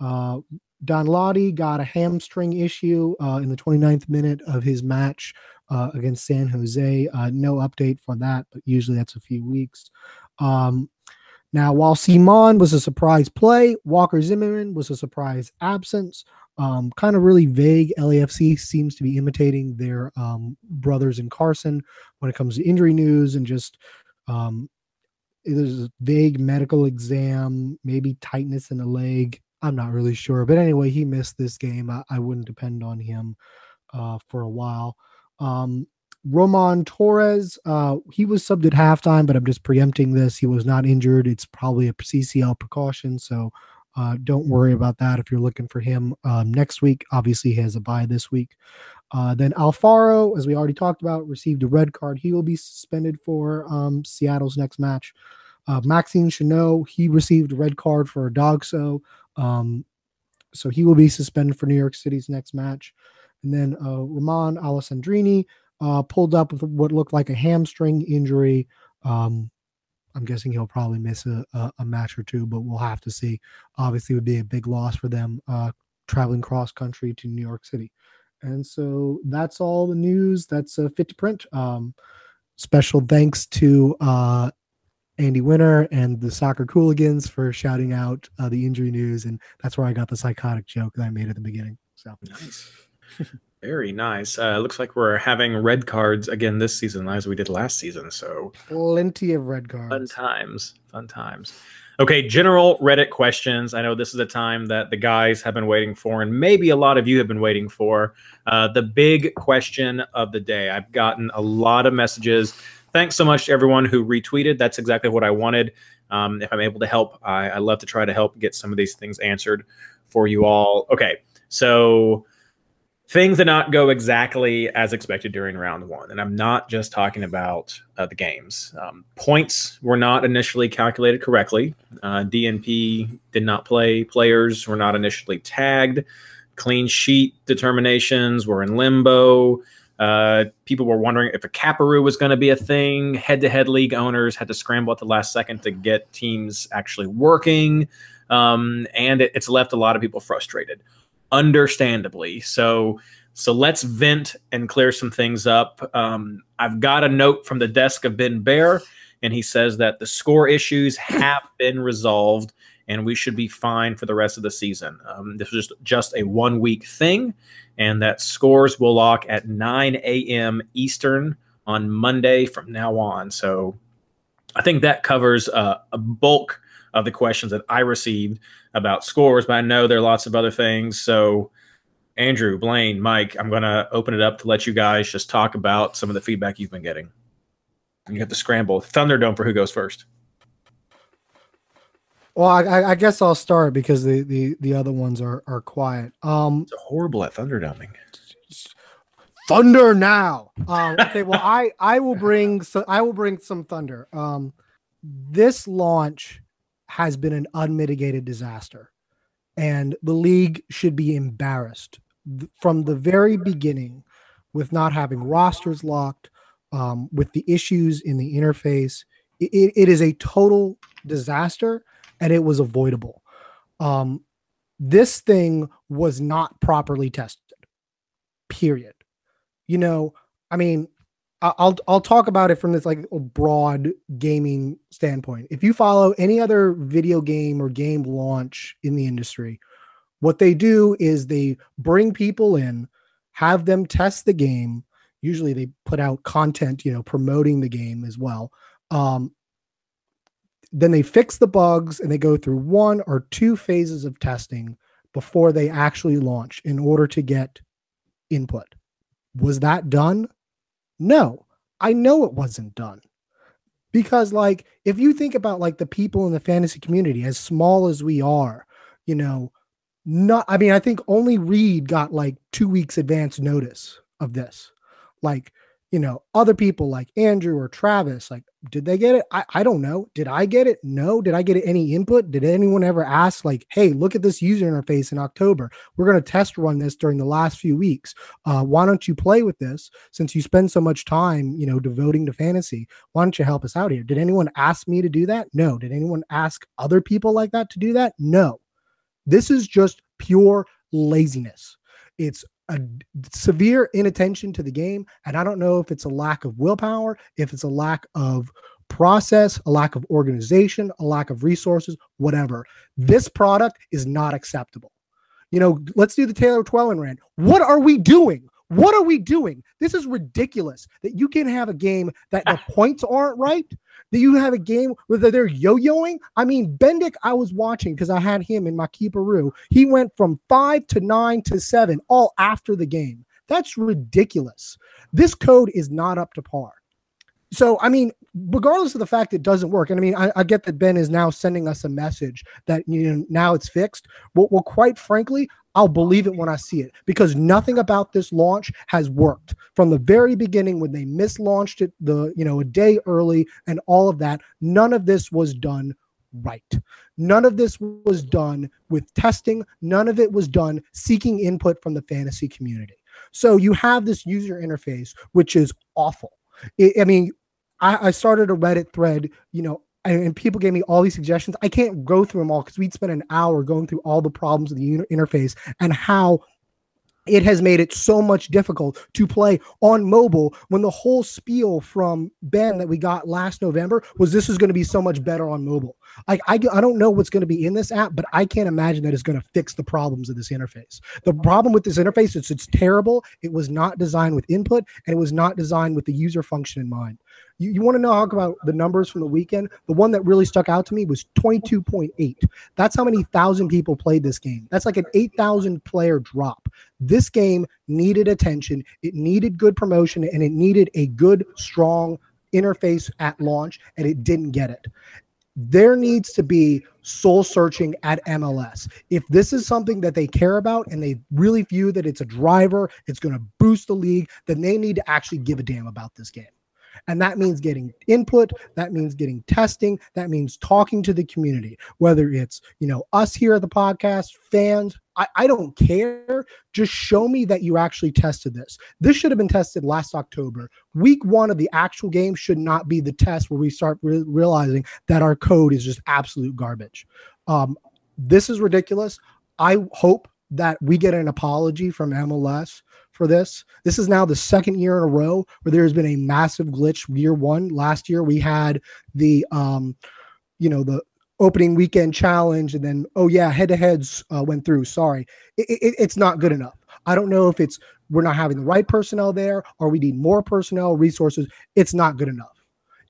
Uh, Danladi got a hamstring issue uh, in the 29th minute of his match uh, against San Jose. Uh, no update for that, but usually that's a few weeks. Um, now, while Simon was a surprise play, Walker Zimmerman was a surprise absence. Um, kind of really vague. LAFC seems to be imitating their um, brothers in Carson when it comes to injury news and just um, there's a vague medical exam, maybe tightness in the leg. I'm not really sure. But anyway, he missed this game. I, I wouldn't depend on him uh, for a while. Um, Roman Torres, uh, he was subbed at halftime, but I'm just preempting this. He was not injured. It's probably a CCL precaution. So uh, don't worry about that if you're looking for him um, next week. Obviously, he has a bye this week. Uh, then Alfaro, as we already talked about, received a red card. He will be suspended for um, Seattle's next match. Uh, Maxime Chanot, he received a red card for a DOGSO. Um, so he will be suspended for New York City's next match. And then uh, Romain Alessandrini uh, pulled up with what looked like a hamstring injury. Um, I'm guessing he'll probably miss a, a, a, match or two, but we'll have to see. Obviously, would be a big loss for them uh, traveling cross country to New York City. And so that's all the news that's uh, fit to print. Um, special thanks to uh, Andy Winter and the Soccer Cooligans for shouting out uh, the injury news, and that's where I got the psychotic joke that I made at the beginning. So nice, (laughs) very nice. Uh, looks like we're having red cards again this season, as we did last season. So plenty of red cards. Fun times, fun times. Okay, general Reddit questions. I know this is a time that the guys have been waiting for, and maybe a lot of you have been waiting for. Uh, the big question of the day. I've gotten a lot of messages thanks so much to everyone who retweeted. That's exactly what I wanted. Um, if I'm able to help, I, I love to try to help get some of these things answered for you all. Okay, so things did not go exactly as expected during round one. And I'm not just talking about uh, the games. Um, points were not initially calculated correctly. Uh, DNP did not play. Players were not initially tagged. Clean sheet determinations were in limbo. Uh, people were wondering if a Caparoo was going to be a thing. Head to head league owners had to scramble at the last second to get teams actually working. Um, and it, it's left a lot of people frustrated, understandably. So, so let's vent and clear some things up. Um, I've got a note from the desk of Ben Bear, and he says that the score issues (coughs) have been resolved and we should be fine for the rest of the season. Um, this was just, just a one week thing and that scores will lock at 9 a.m. Eastern on Monday from now on. So I think that covers uh, a bulk of the questions that I received about scores, but I know there are lots of other things. So, Andrew, Blaine, Mike, I'm going to open it up to let you guys just talk about some of the feedback you've been getting. You have to scramble. Thunderdome for who goes first. Well, I, I guess I'll start because the, the, the other ones are, are quiet. Um, It's horrible at thunderdoming. thunder now. Um, okay, well, I I will bring so I will bring some thunder. Um, this launch has been an unmitigated disaster, and the league should be embarrassed from the very beginning with not having rosters locked, um, with the issues in the interface. It- it is a total disaster, and it was avoidable. Um, this thing was not properly tested. Period you know, I mean, I'll I'll talk about it from this like broad gaming standpoint. If you follow any other video game or game launch in the industry, what they do is they bring people in, have them test the game. Usually, they put out content, you know, promoting the game as well. Um, then they fix the bugs and they go through one or two phases of testing before they actually launch in order to get input. Was that done? No, I know it wasn't done. Because, like, if you think about like the people in the fantasy community, as small as we are, you know, not, I mean, I think only Reed got like two weeks advance notice of this. Like, you know, other people like Andrew or Travis, like, did they get it? I, I don't know. Did I get it? No. Did I get any input? Did anyone ever ask, like, hey, look at this user interface in October? We're going to test run this during the last few weeks uh, why don't you play with this since you spend so much time you know devoting to fantasy why don't you help us out here did anyone ask me to do that no did anyone ask other people like that to do that no this is just pure laziness it's a severe inattention to the game and i don't know if it's a lack of willpower if it's a lack of process a lack of organization a lack of resources whatever this product is not acceptable you know, let's do the Taylor Twellman rant. What are we doing? What are we doing? This is ridiculous that you can have a game that the ah. points aren't right, that you have a game where they're yo-yoing. I mean, Bendik, I was watching because I had him in my keeperoo. He went from five to nine to seven all after the game. That's ridiculous. This code is not up to par. So, I mean, regardless of the fact it doesn't work, and I mean, I, I get that Ben is now sending us a message that you know now it's fixed. Well, well, quite frankly, I'll believe it when I see it because nothing about this launch has worked from the very beginning when they mislaunched it the you know a day early and all of that. None of this was done right. None of this was done with testing. None of it was done seeking input from the fantasy community. So you have this user interface which is awful. I I mean, I, I started a Reddit thread, you know, and, people gave me all these suggestions. I can't go through them all because we'd spend an hour going through all the problems of the uni- interface and how it has made it so much difficult to play on mobile when the whole spiel from Ben that we got last November was this is going to be so much better on mobile. Like I, I don't know what's going to be in this app, but I can't imagine that it's going to fix the problems of this interface. The problem with this interface is it's terrible. It was not designed with input and it was not designed with the user function in mind. You, you want to know how about the numbers from the weekend? The one that really stuck out to me was 22.8. That's how many thousand people played this game. That's like an 8,000 player drop. This game needed attention, it needed good promotion, and it needed a good, strong interface at launch, and it didn't get it. There needs to be soul searching at MLS. If this is something that they care about and they really view that it's a driver, it's going to boost the league, then they need to actually give a damn about this game. And that means getting input, that means getting testing, that means talking to the community, whether it's, you know, us here at the podcast, fans, I, I don't care. Just show me that you actually tested this. This should have been tested last October. Week one of the actual game should not be the test where we start re- realizing that our code is just absolute garbage. Um, this is ridiculous. I hope that we get an apology from MLS for this. This is now the second year in a row where there's been a massive glitch. Year one, last year we had the um, you know, the opening weekend challenge, and then oh yeah, head to heads uh, went through. Sorry, it, it, it's not good enough. I don't know if it's we're not having the right personnel there, or we need more personnel resources. It's not good enough.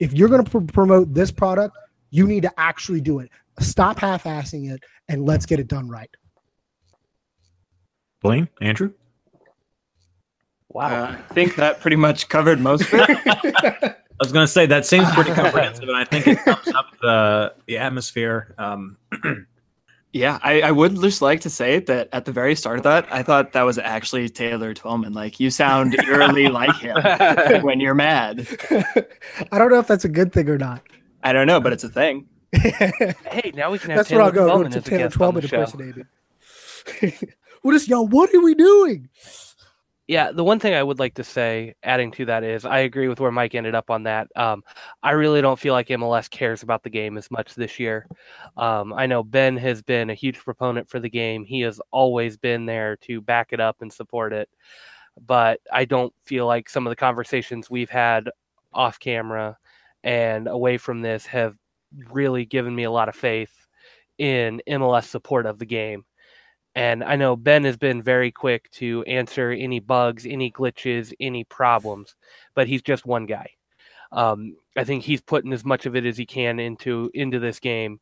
If you're going to pr- promote this product, you need to actually do it. Stop half-assing it, and let's get it done right. Blaine, Andrew. Wow. I think that pretty much covered most of it. (laughs) I was going to say that seems pretty comprehensive, and I think it sums up the the atmosphere. Um, (clears throat) Yeah, I, I would just like to say that at the very start of that, I thought that was actually Taylor Twellman. Like you sound (laughs) eerily like him when you're mad. (laughs) I don't know if that's a good thing or not. I don't know, but it's a thing. Hey, now we can have That's Taylor where I'll go. Twellman to as a Taylor guest on Twellman the show. what is y'all? What are we doing? Yeah, the one thing I would like to say, adding to that, is I agree with where Mike ended up on that. Um, I really don't feel like MLS cares about the game as much this year. Um, I know Ben has been a huge proponent for the game. He has always been there to back it up and support it. But I don't feel like some of the conversations we've had off camera and away from this have really given me a lot of faith in MLS support of the game. And I know Ben has been very quick to answer any bugs, any glitches, any problems, but he's just one guy. Um, I think he's putting as much of it as he can into into this game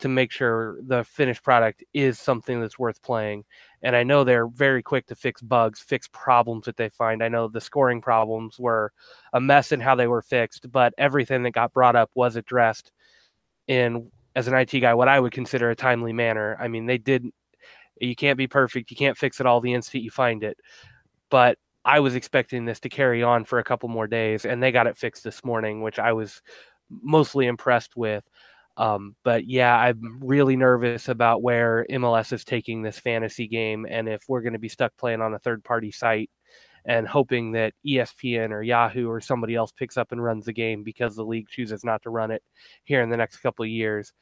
to make sure the finished product is something that's worth playing. And I know they're very quick to fix bugs, fix problems that they find. I know the scoring problems were a mess in how they were fixed, but everything that got brought up was addressed in as an IT guy what I would consider a timely manner. I mean, they did you can't be perfect. You can't fix it all the instant you find it. But I was expecting this to carry on for a couple more days, and they got it fixed this morning, which I was mostly impressed with. Um, but yeah, I'm really nervous about where MLS is taking this fantasy game, and if we're going to be stuck playing on a third-party site and hoping that ESPN or Yahoo or somebody else picks up and runs the game because the league chooses not to run it here in the next couple of years.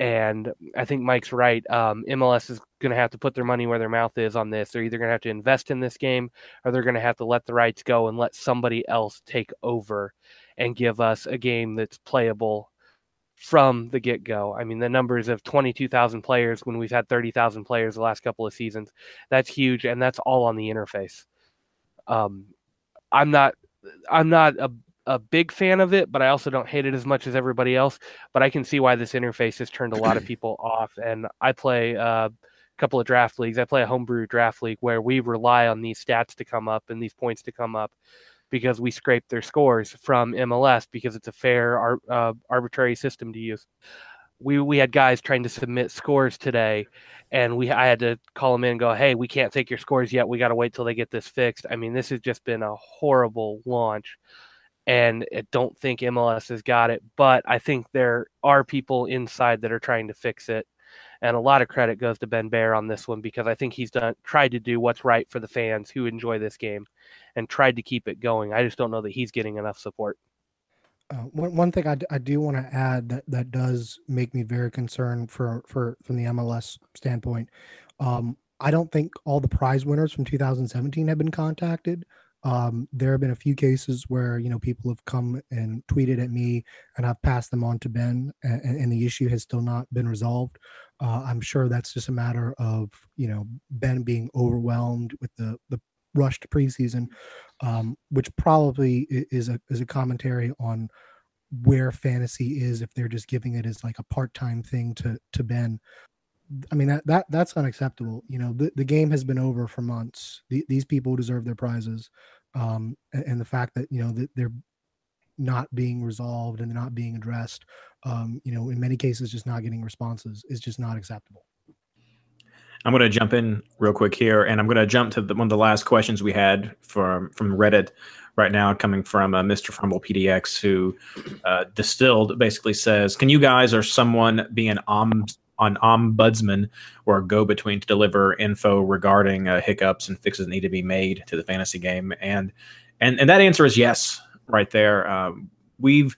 And I think Mike's right. Um, MLS is going to have to put their money where their mouth is on this. They're either going to have to invest in this game or they're going to have to let the rights go and let somebody else take over and give us a game that's playable from the get go. I mean, the numbers of 22,000 players when we've had 30,000 players the last couple of seasons, that's huge. And that's all on the interface. Um, I'm not, I'm not a a big fan of it, but I also don't hate it as much as everybody else. But I can see why this interface has turned a lot of (clears throat) people off. And I play uh, a couple of draft leagues. I play a homebrew draft league where we rely on these stats to come up and these points to come up because we scrape their scores from MLS because it's a fair ar- uh, arbitrary system to use. We we had guys trying to submit scores today, and we I had to call them in and go, hey, we can't take your scores yet. We got to wait till they get this fixed. I mean, this has just been a horrible launch and I don't think MLS has got it, but I think there are people inside that are trying to fix it. And a lot of credit goes to Ben Baer on this one because I think he's done tried to do what's right for the fans who enjoy this game and tried to keep it going. I just don't know that he's getting enough support. Uh, one, one thing I, d- I do want to add that, that does make me very concerned for, for from the MLS standpoint. Um, I don't think all the prize winners from 2017 have been contacted. Um, there have been a few cases where you know people have come and tweeted at me, and I've passed them on to Ben, and, and the issue has still not been resolved. Uh, I'm sure that's just a matter of you know Ben being overwhelmed with the the rushed preseason, um, which probably is a is a commentary on where fantasy is if they're just giving it as like a part-time thing to to Ben. I mean that that that's unacceptable. You know, the, the game has been over for months. The, these people deserve their prizes, um, and, and the fact that you know that they're not being resolved and they're not being addressed, um, you know, in many cases, just not getting responses is just not acceptable. I'm going to jump in real quick here, and I'm going to jump to the, one of the last questions we had from from Reddit right now, coming from uh, Mr. Frumble PDX, who uh, distilled basically says, "Can you guys or someone be an om an ombudsman or go between to deliver info regarding uh, hiccups and fixes that need to be made to the fantasy game?" And and and that answer is yes, right there. Um, we've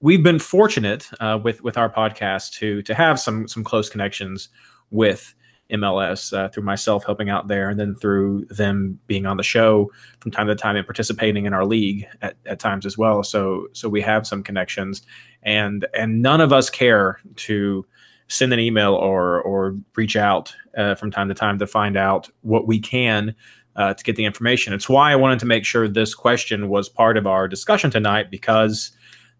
we've been fortunate uh, with with our podcast to to have some some close connections with MLS uh, through myself helping out there, and then through them being on the show from time to time and participating in our league at, at times as well. So so we have some connections, and and none of us care to send an email or or reach out uh, from time to time to find out what we can uh, to get the information. It's why I wanted to make sure this question was part of our discussion tonight because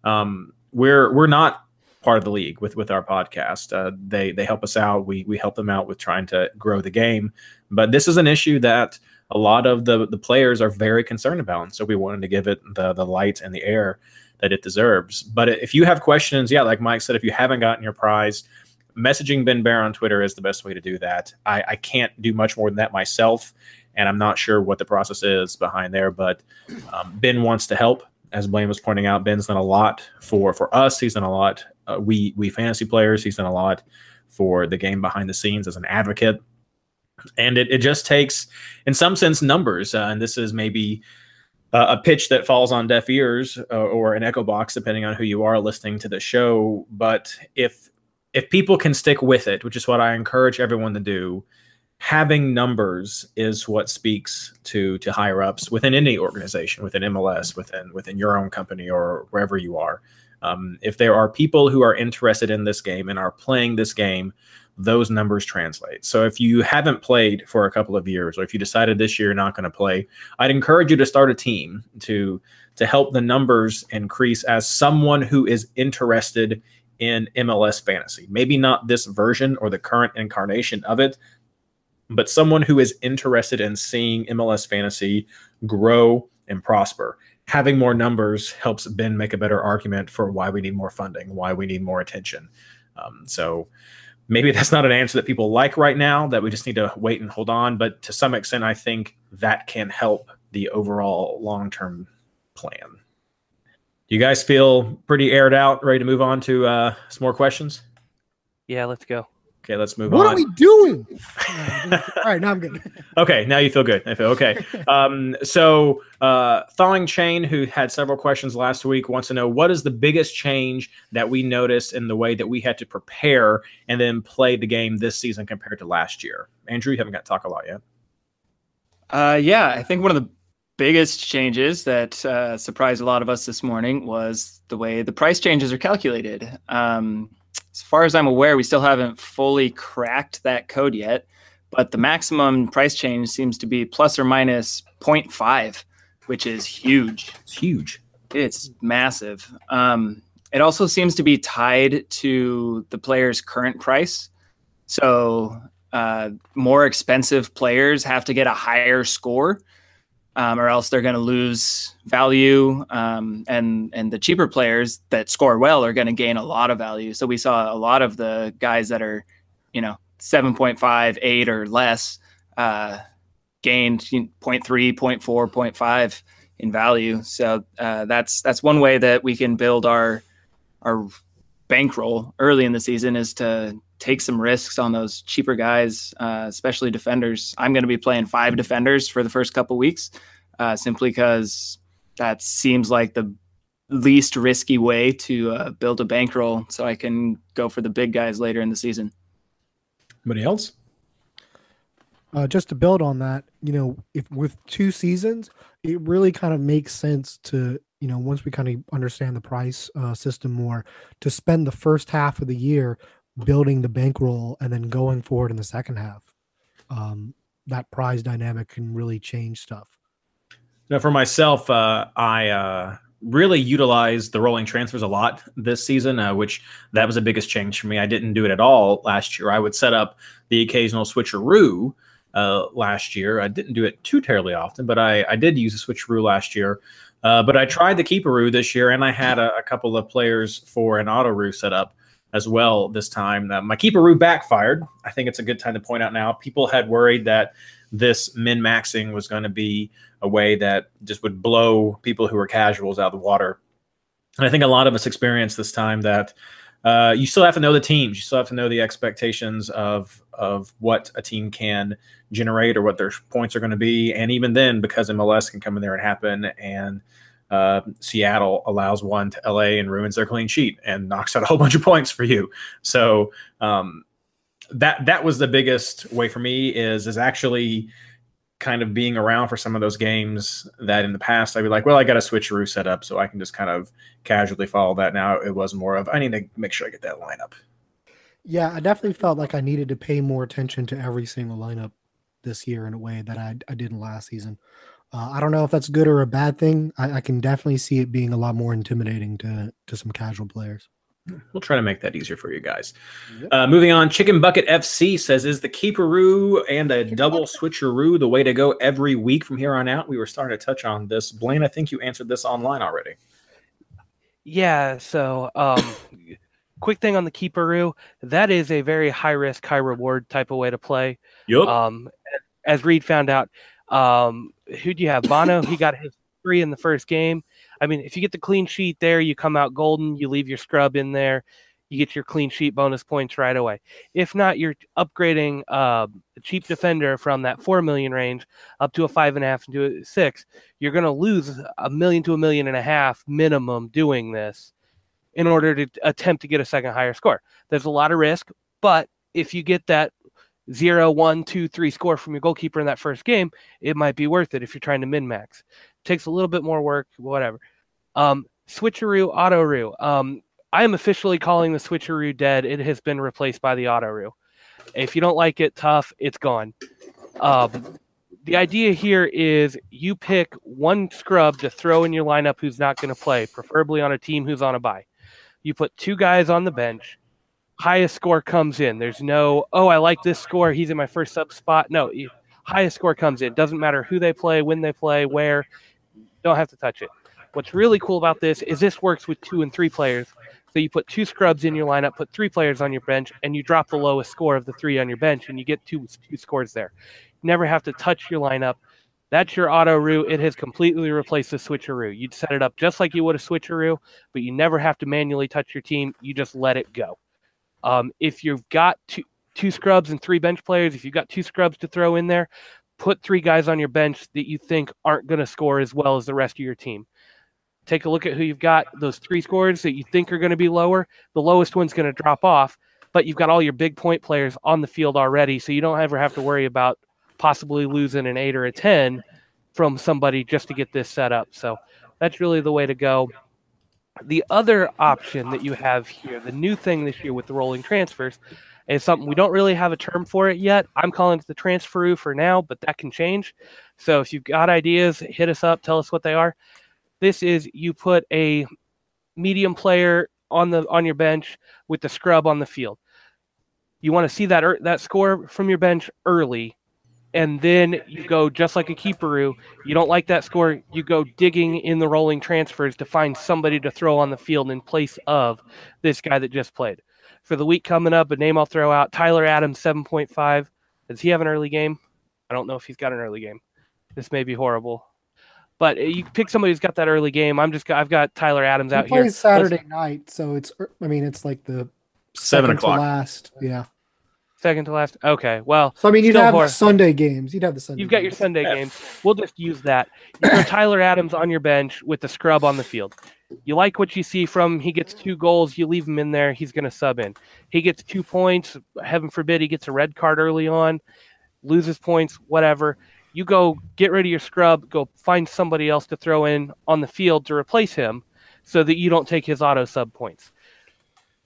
um, we're we're not part of the league with with our podcast. Uh, they they help us out. We we help them out with trying to grow the game. But this is an issue that a lot of the the players are very concerned about, and so we wanted to give it the the light and the air that it deserves. But if you have questions, yeah, like Mike said, if you haven't gotten your prize, messaging Ben Baer on Twitter is the best way to do that. I, I can't do much more than that myself, and I'm not sure what the process is behind there. But um, Ben wants to help, as Blaine was pointing out. Ben's done a lot for for us. He's done a lot. Uh, we we fantasy players. He's done a lot for the game behind the scenes as an advocate. And it, it just takes, in some sense, numbers. Uh, and this is maybe uh, a pitch that falls on deaf ears uh, or an echo box, depending on who you are listening to the show. But if if people can stick with it, which is what I encourage everyone to do, having numbers is what speaks to to higher ups within any organization, within MLS, within within your own company or wherever you are. Um, if there are people who are interested in this game and are playing this game, those numbers translate. So if you haven't played for a couple of years, or if you decided this year you're not going to play, I'd encourage you to start a team to to help the numbers increase as someone who is interested in MLS fantasy. Maybe not this version or the current incarnation of it, but someone who is interested in seeing MLS fantasy grow and prosper. Having more numbers helps Ben make a better argument for why we need more funding, why we need more attention. Um, so maybe (laughs) that's not an answer that people like right now, that we just need to wait and hold on. But to some extent, I think that can help the overall long term plan. Do you guys feel pretty aired out, ready to move on to uh, some more questions? Yeah, let's go. Okay, let's move what on. What are we doing? (laughs) All right, now I'm good. okay, now you feel good. I feel okay. Um, so, uh, Thawing Chain, who had several questions last week, wants to know what is the biggest change that we noticed in the way that we had to prepare and then play the game this season compared to last year. Andrew, you haven't got to talk a lot yet. Uh, yeah, I think one of the biggest changes that uh, surprised a lot of us this morning was the way the price changes are calculated. Um, as far as I'm aware, we still haven't fully cracked that code yet, but the maximum price change seems to be plus or minus 0.5, which is huge. It's huge. It's massive. Um, it also seems to be tied to the player's current price. So, uh, more expensive players have to get a higher score um, or else they're going to lose value. Um, and and the cheaper players that score well are going to gain a lot of value. So we saw a lot of the guys that are, you know, 7.5, 8 or less uh, gained 0.3, 0.4, 0.5 in value. So uh, that's that's one way that we can build our our bankroll early in the season is to take some risks on those cheaper guys, uh, especially defenders. I'm going to be playing five defenders for the first couple weeks, uh, simply because that seems like the least risky way to uh, build a bankroll, so I can go for the big guys later in the season. Anybody else? Uh, just to build on that, you know, if with two seasons, it really kind of makes sense to, you know, once we kind of understand the price uh, system more, to spend the first half of the year building the bankroll and then going forward in the second half. Um, that prize dynamic can really change stuff. Now, for myself, uh, I uh, really utilized the rolling transfers a lot this season, uh, which that was the biggest change for me. I didn't do it at all last year. I would set up the occasional switcheroo uh, last year. I didn't do it too terribly often, but I, I did use a switcheroo last year. Uh, but I tried the keeperoo this year, and I had a, a couple of players for an autoroo set up as well this time. Uh, my keeperoo backfired. I think it's a good time to point out now. People had worried that this min maxing was going to be a way that just would blow people who were casuals out of the water. And I think a lot of us experienced this time that uh, you still have to know the teams. You still have to know the expectations of of what a team can generate or what their points are going to be. And even then, because MLS can come in there and happen, and uh, Seattle allows one to LA and ruins their clean sheet and knocks out a whole (laughs) bunch of points for you. So um, that that was the biggest way for me is is actually kind of being around for some of those games that in the past I'd be like, well, I got a switcheroo set up, so I can just kind of casually follow that. Now it was more of I need to make sure I get that lineup. Yeah, I definitely felt like I needed to pay more attention to every single lineup this year in a way that I, I didn't last season. Uh, I don't know if that's good or a bad thing. I, I, can definitely see it being a lot more intimidating to to some casual players. We'll try to make that easier for you guys. Yep. Uh, moving on, Chicken Bucket FC says, "Is the keeperoo and a double switcheroo the way to go every week from here on out?" We were starting to touch on this. Blaine, I think you answered this online already. Yeah, so um (coughs) quick thing on the keeperoo, that is a very high risk, high reward type of way to play. Yup. Um as Reed found out, um who do you have? Bono, he got his three in the first game. I mean, if you get the clean sheet there, you come out golden, you leave your scrub in there, you get your clean sheet bonus points right away. If not, you're upgrading uh, a cheap defender from that four million range up to a five and a half and to a six. You're going to lose a million to a million and a half minimum doing this in order to attempt to get a second higher score. There's a lot of risk, but if you get that zero, one, two, three score from your goalkeeper in that first game, it might be worth it if you're trying to min max. Takes a little bit more work, whatever. Um, switcheroo, autoroo. Um, I am officially calling the switcheroo dead. It has been replaced by the autoroo. If you don't like it, tough, it's gone. Um, the idea here is you pick one scrub to throw in your lineup who's not going to play, preferably on a team who's on a bye. You put two guys on the bench. Highest score comes in. There's no, oh, I like this score. He's in my first sub spot. No, highest score comes in. Doesn't matter who they play, when they play, where. Don't have to touch it. What's really cool about this is this works with two and three players. So you put two scrubs in your lineup, put three players on your bench, and you drop the lowest score of the three on your bench, and you get two two scores there. You never have to touch your lineup. That's your auto roo. It has completely replaced the switcheroo. You'd set it up just like you would a switcheroo, but you never have to manually touch your team. You just let it go. Um, if you've got two two scrubs and three bench players, if you've got two scrubs to throw in there, put three guys on your bench that you think aren't going to score as well as the rest of your team take a look at who you've got, those three scores that you think are going to be lower. The lowest one's going to drop off, but you've got all your big point players on the field already, so you don't ever have to worry about possibly losing an eight or a 10 from somebody just to get this set up. So that's really the way to go. The other option that you have here, the new thing this year with the rolling transfers, is something we don't really have a term for it yet. I'm calling it the transferoo for now, but that can change. So if you've got ideas, hit us up, tell us what they are. This is you put a medium player on the on your bench with the scrub on the field. You want to see that er, that score from your bench early, and then you go just like a keeperoo. You don't like that score, you go digging in the rolling transfers to find somebody to throw on the field in place of this guy that just played. For the week coming up, a name I'll throw out: Tyler Adams, seven point five. Does he have an early game? I don't know if he's got an early game. This may be horrible. But uh, you pick somebody who's got that early game. I'm just I've got Tyler Adams He out plays here. Saturday Let's- night, so it's er, I mean it's like the seven o'clock. last. Yeah. Second to last. Okay, well So I mean you'd have hor- the Sunday games. You'd have the Sunday. you've got your games. Sunday games. We'll just use that. You throw (coughs) Tyler Adams on your bench with the scrub on the field. You like what you see from him. He gets two goals. You leave him in there. He's going to sub in. He gets two points. Heaven forbid he gets a red card early on, loses points, whatever. You go get rid of your scrub. Go find somebody else to throw in on the field to replace him, so that you don't take his auto sub points.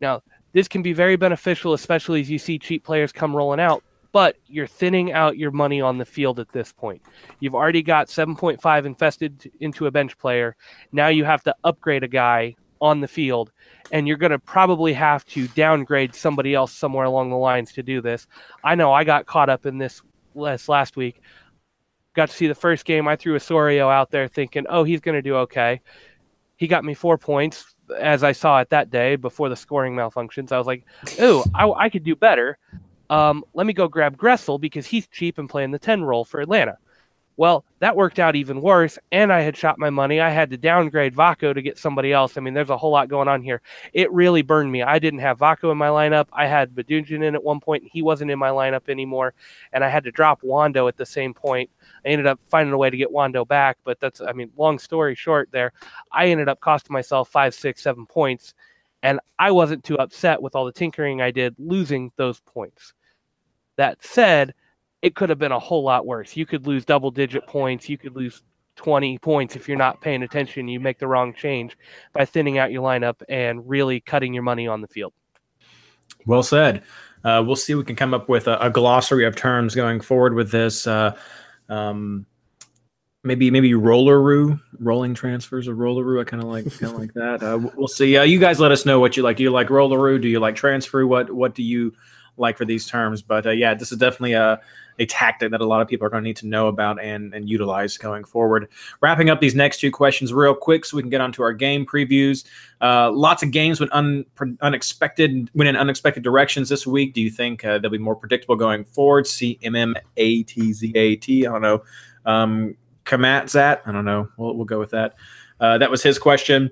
Now this can be very beneficial, especially as you see cheap players come rolling out. But you're thinning out your money on the field at this point. You've already got 7.5 invested into a bench player. Now you have to upgrade a guy on the field, and you're going to probably have to downgrade somebody else somewhere along the lines to do this. I know I got caught up in this last last week. Got to see the first game. I threw Osorio out there thinking, oh, he's going to do okay. He got me four points as I saw it that day before the scoring malfunctions. I was like, ooh, I, I could do better. Um, let me go grab Gressel because he's cheap and playing the 10 role for Atlanta. Well, that worked out even worse, and I had shot my money. I had to downgrade Vako to get somebody else. I mean, there's a whole lot going on here. It really burned me. I didn't have Vako in my lineup. I had Badunjan in at one point, and he wasn't in my lineup anymore. And I had to drop Wondo at the same point. I ended up finding a way to get Wondo back, but that's, I mean, long story short there, I ended up costing myself five, six, seven points. And I wasn't too upset with all the tinkering I did losing those points. That said, it could have been a whole lot worse. You could lose double digit points. You could lose 20 points if you're not paying attention. You make the wrong change by thinning out your lineup and really cutting your money on the field. Well said. Uh, we'll see. We can come up with a, a glossary of terms going forward with this. Uh, um, maybe maybe rolleroo, rolling transfers or rolleroo. I kind of like kind of like that. Uh, we'll see. Uh, you guys let us know what you like. Do you like rolleroo? Do you like transfer? What what do you like for these terms. But uh, yeah, this is definitely a a tactic that a lot of people are going to need to know about and, and utilize going forward. Wrapping up these next two questions real quick so we can get onto our game previews. Uh, lots of games went un, unexpected, went in unexpected directions this week. Do you think uh, they'll be more predictable going forward? C M M A T Z A T. I don't know. Um, Kamatzat. I don't know. We'll, we'll go with that. Uh, that was his question.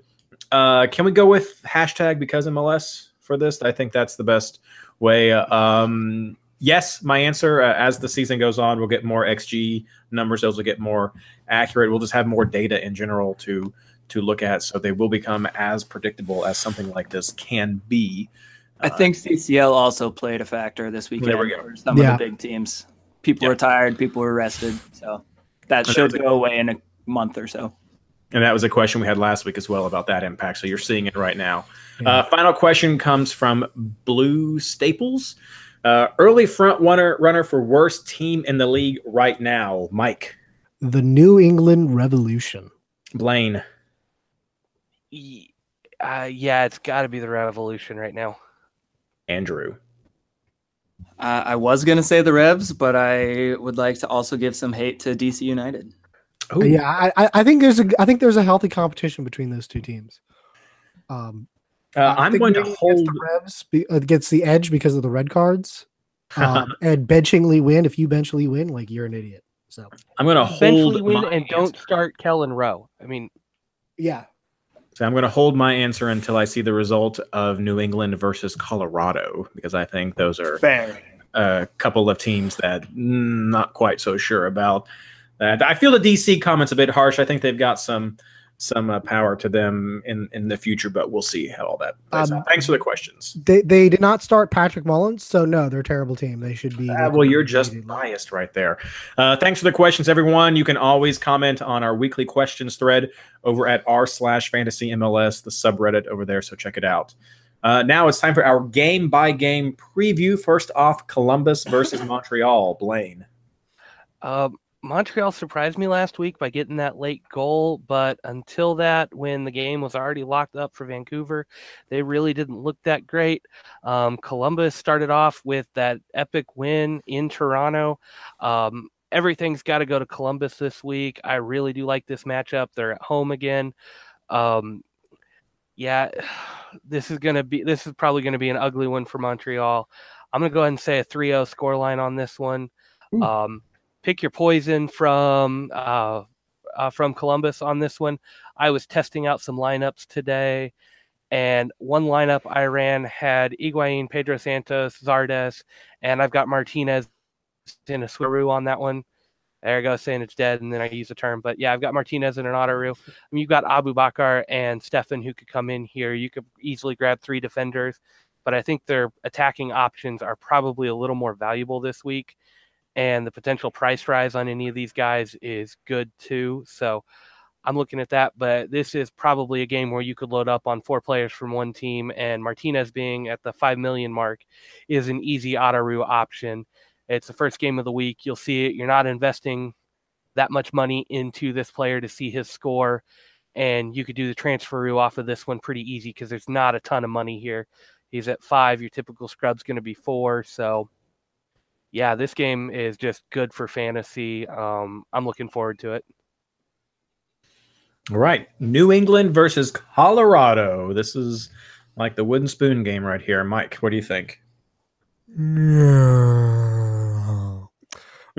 Uh, can we go with hashtag because MLS for this? I think that's the best way. Um, yes, my answer. Uh, as the season goes on, we'll get more XG numbers. Those will get more accurate. We'll just have more data in general to to look at, so they will become as predictable as something like this can be. I think CCL also played a factor this weekend There we go. for some Yeah. of the big teams. People Yeah. were tired, people were rested, so that Okay. should go away in a month or so. And that was a question we had last week as well about that impact. So you're seeing it right now. Uh, final question comes from Blue Staples. Uh, early front runner runner for worst team in the league right now, Mike The New England Revolution. Blaine. Uh, yeah, it's got to be the Revolution right now. Andrew. Uh, I was gonna say the Revs, but I would like to also give some hate to DC United. Ooh, Yeah, I, I- I think there's a I think there's a healthy competition between those two teams. Um, uh, I I'm going to hold. gets the Revs be, uh, the edge because of the red cards. (laughs) Um, and benching Lee Nguyen, if you bench Lee Nguyen, like you're an idiot. So I'm going to Eventually hold win and don't answer. start Kelyn Rowe. I mean, yeah, So I'm going to hold my answer until I see the result of New England versus Colorado because I think those are Fair. a couple of teams that not quite so sure about. That I feel the DC comments a bit harsh. I think they've got some some uh, power to them in in the future, but we'll see how all that plays Um, out. Thanks for the questions. they they did not start Patrick Mullins, so no, they're a terrible team. They should be. Uh, well, you're just biased right there. Uh, thanks for the questions, everyone. You can always comment on our weekly questions thread over at r slash fantasy MLS, the subreddit over there. So check it out. Uh, now it's time for our game by game preview. First off, Columbus versus (laughs) Montreal. Blaine. Um, Montreal surprised me last week by getting that late goal, but until that, when the game was already locked up for Vancouver, they really didn't look that great. Um, Columbus started off with that epic win in Toronto. Um, everything's got to go to Columbus this week. I really do like this matchup. They're at home again. Um, yeah, (sighs) this is gonna be this is probably gonna be an ugly one for Montreal. I'm gonna go ahead and say a 3-0 scoreline on this one. Pick your poison from uh, uh, from Columbus on this one. I was testing out some lineups today, and one lineup I ran had Higuain, Pedro Santos, Zardes, and I've got Martinez in a switcheroo on that one. There I go, saying it's dead, and then I use the term. But yeah, I've got Martinez in an autoroo. I mean, you've got Abubakar and Stefan who could come in here. You could easily grab three defenders, but I think their attacking options are probably a little more valuable this week and the potential price rise on any of these guys is good too. So I'm looking at that, but this is probably a game where you could load up on four players from one team, and Martinez being at the five million mark is an easy autoroo option. It's the first game of the week. You'll see it. You're not investing that much money into this player to see his score, and you could do the transfer off of this one pretty easy because there's not a ton of money here. He's at five. Your typical scrub's going to be four, so yeah, this game is just good for fantasy. Um, I'm looking forward to it. All right. New England versus Colorado. This is like the wooden spoon game right here. Mike, what do you think?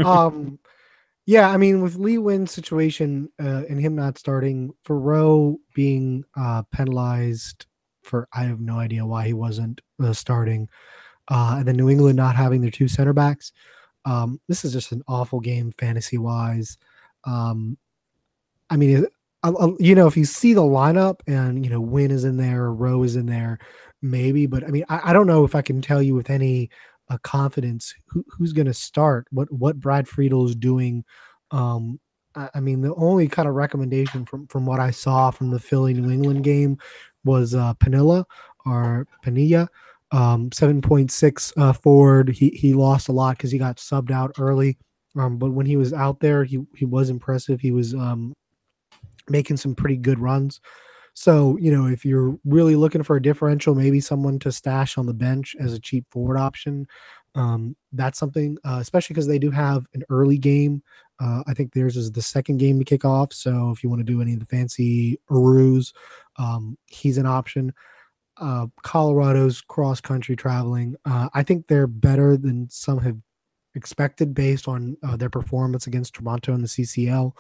um, (laughs) yeah, I mean, with Lee Nguyen's situation uh, and him not starting, for Rowe being uh, penalized for I have no idea why he wasn't uh, starting, uh, and then New England not having their two center backs. Um, this is just an awful game fantasy wise. Um, I mean, you know, if you see the lineup and you know Nguyen is in there, Rowe is in there, maybe, but I mean, I, I don't know if I can tell you with any uh, confidence who, who's going to start, what what Brad Friedel is doing. Um, I, I mean, the only kind of recommendation from from what I saw from the Philly New England game was uh, Panilla or Panilla, um, seven point six uh, forward. He he lost a lot because he got subbed out early. Um, but when he was out there, he he was impressive. He was um, making some pretty good runs. So, you know, if you're really looking for a differential, maybe someone to stash on the bench as a cheap forward option, um, that's something, uh, especially because they do have an early game. Uh, I think theirs is the second game to kick off. So if you want to do any of the fancy Arus, um, he's an option. Uh, Colorado's cross country traveling. Uh, I think they're better than some have expected based on uh, their performance against Toronto in the CCL.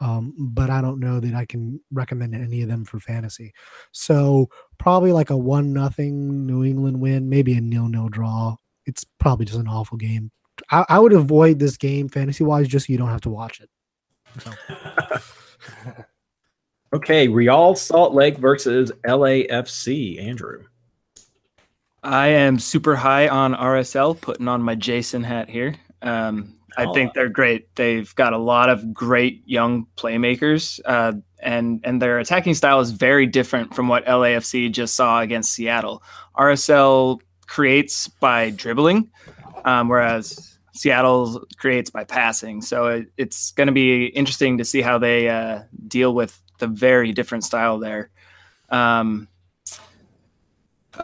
Um, but I don't know that I can recommend any of them for fantasy. So probably like a one nothing New England win, maybe a nil nil draw. It's probably just an awful game. I, I would avoid this game fantasy wise, just so you don't have to watch it. So. (laughs) okay, Real Salt Lake versus LAFC. Andrew. I am super high on RSL, putting on my Jason hat here. Um, I oh. think they're great. They've got a lot of great young playmakers, uh, and and their attacking style is very different from what LAFC just saw against Seattle. RSL creates by dribbling, um, whereas Seattle creates by passing. So it, it's going to be interesting to see how they uh, deal with the very different style there. Um,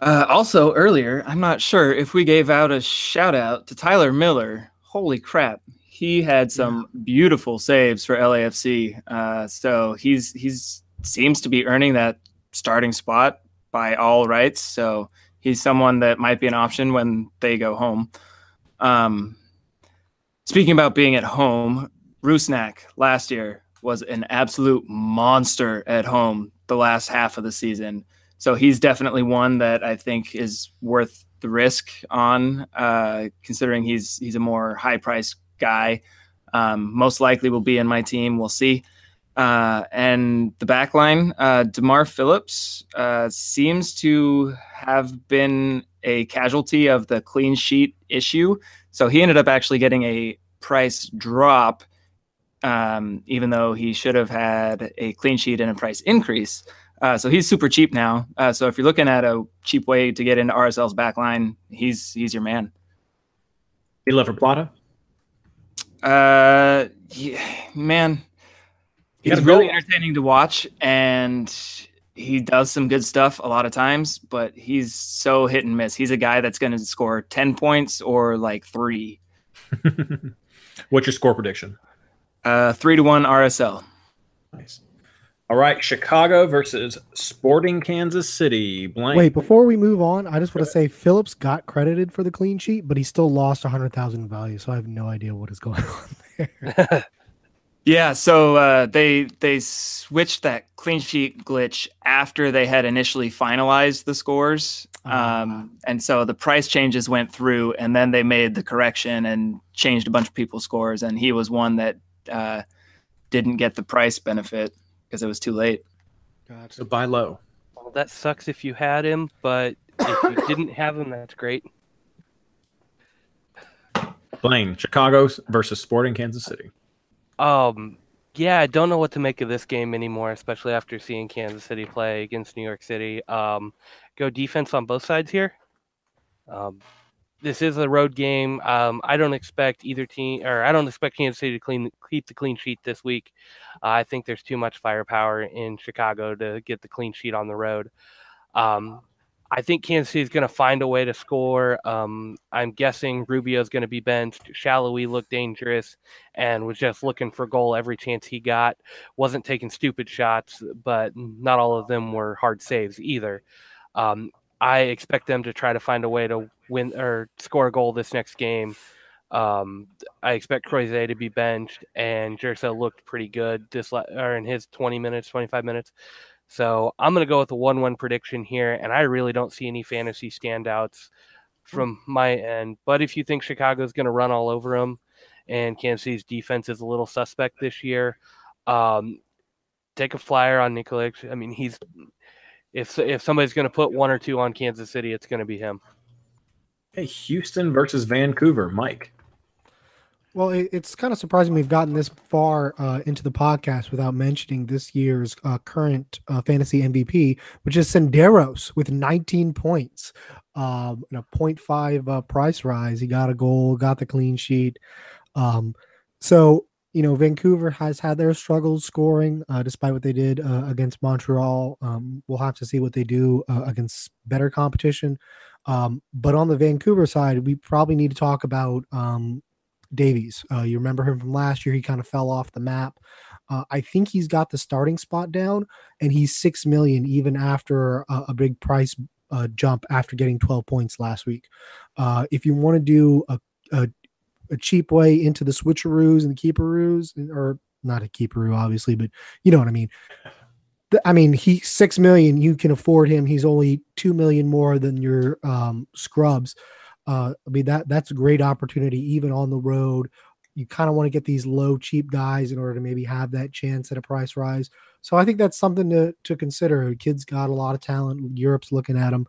uh, also, earlier, I'm not sure if we gave out a shout out to Tyler Miller. Holy crap, he had some beautiful saves for LAFC. Uh, so he's he's seems to be earning that starting spot by all rights. So he's someone that might be an option when they go home. Um, speaking about being at home, Rusnak last year was an absolute monster at home the last half of the season. So he's definitely one that I think is worth the risk on, uh, considering he's he's a more high price guy. Um, most likely will be in my team. We'll see. Uh, and the back line, uh, Demar Phillips uh, seems to have been a casualty of the clean sheet issue. So he ended up actually getting a price drop, um, even though he should have had a clean sheet and a price increase. Uh, so he's super cheap now. Uh, so if you're looking at a cheap way to get into RSL's back line, he's he's your man. You love for Plata? Uh, yeah, man, he's really entertaining to watch, and he does some good stuff a lot of times. But he's so hit and miss. He's a guy that's going to score ten points or like three. (laughs) What's your score prediction? Uh, three to one RSL. Nice. All right, Chicago versus Sporting Kansas City. Blank. Wait, before we move on, I just want to say Phillips got credited for the clean sheet, but he still lost a hundred thousand value, so I have no idea what is going (laughs) on there. (laughs) yeah, so uh, they they switched that clean sheet glitch after they had initially finalized the scores, ah. um, and so the price changes went through, and then they made the correction and changed a bunch of people's scores, and he was one that uh, didn't get the price benefit because it was too late. Gotcha. So buy low. Well, that sucks if you had him, but if you (laughs) didn't have him, that's great. Blaine, Chicago versus Sporting Kansas City. Um, yeah, I don't know what to make of this game anymore, especially after seeing Kansas City play against New York City. Um, go defense on both sides here. Um, this is a road game. Um, I don't expect either team, or I don't expect Kansas City to clean keep the clean sheet this week. Uh, I think there's too much firepower in Chicago to get the clean sheet on the road. Um, I think Kansas City is going to find a way to score. Um, I'm guessing Rubio is going to be benched. Salloi looked dangerous and was just looking for goal every chance he got. Wasn't taking stupid shots, but not all of them were hard saves either. Um, I expect them to try to find a way to win or score a goal this next game. Um, I expect Croizet to be benched, and Gerso looked pretty good this or in his 20 minutes, 25 minutes. So I'm going to go with a 1 1 prediction here, and I really don't see any fantasy standouts from my end. But if you think Chicago's going to run all over them and Kansas City's defense is a little suspect this year, um, take a flyer on Nikolic. I mean, he's if if somebody's going to put one or two on Kansas City, it's going to be him. Hey, Houston versus Vancouver, Mike. Well, it's kind of surprising we've gotten this far uh, into the podcast without mentioning this year's uh, current uh, fantasy MVP, which is Senderos with 19 points um, and a 0.5 uh, price rise. He got a goal, got the clean sheet. Um, so you know, Vancouver has had their struggles scoring, uh, despite what they did uh, against Montreal. Um, we'll have to see what they do against better competition. Um, but on the Vancouver side, we probably need to talk about um, Davies. Uh, you remember him from last year; he kind of fell off the map. Uh, I think he's got the starting spot down, and he's six million even after a, a big price uh, jump after getting 12 points last week. Uh, if you want to do a, a, a cheap way into the switcheroos and the keeperoos, or not a keeperoo, obviously, but you know what I mean. I mean, he six million. You can afford him. He's only two million more than your um, scrubs. Uh, I mean that that's a great opportunity, even on the road. You kind of want to get these low, cheap guys in order to maybe have that chance at a price rise. So I think that's something to to consider. Kid's got a lot of talent. Europe's looking at him.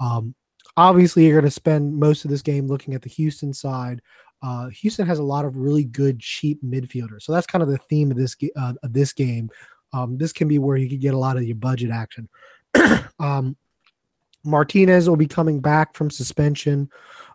Um, obviously, you're going to spend most of this game looking at the Houston side. Uh, Houston has a lot of really good, cheap midfielders. So that's kind of the theme of this uh, of this game. Um, this can be where you can get a lot of your budget action. (clears throat) um, Martinez will be coming back from suspension.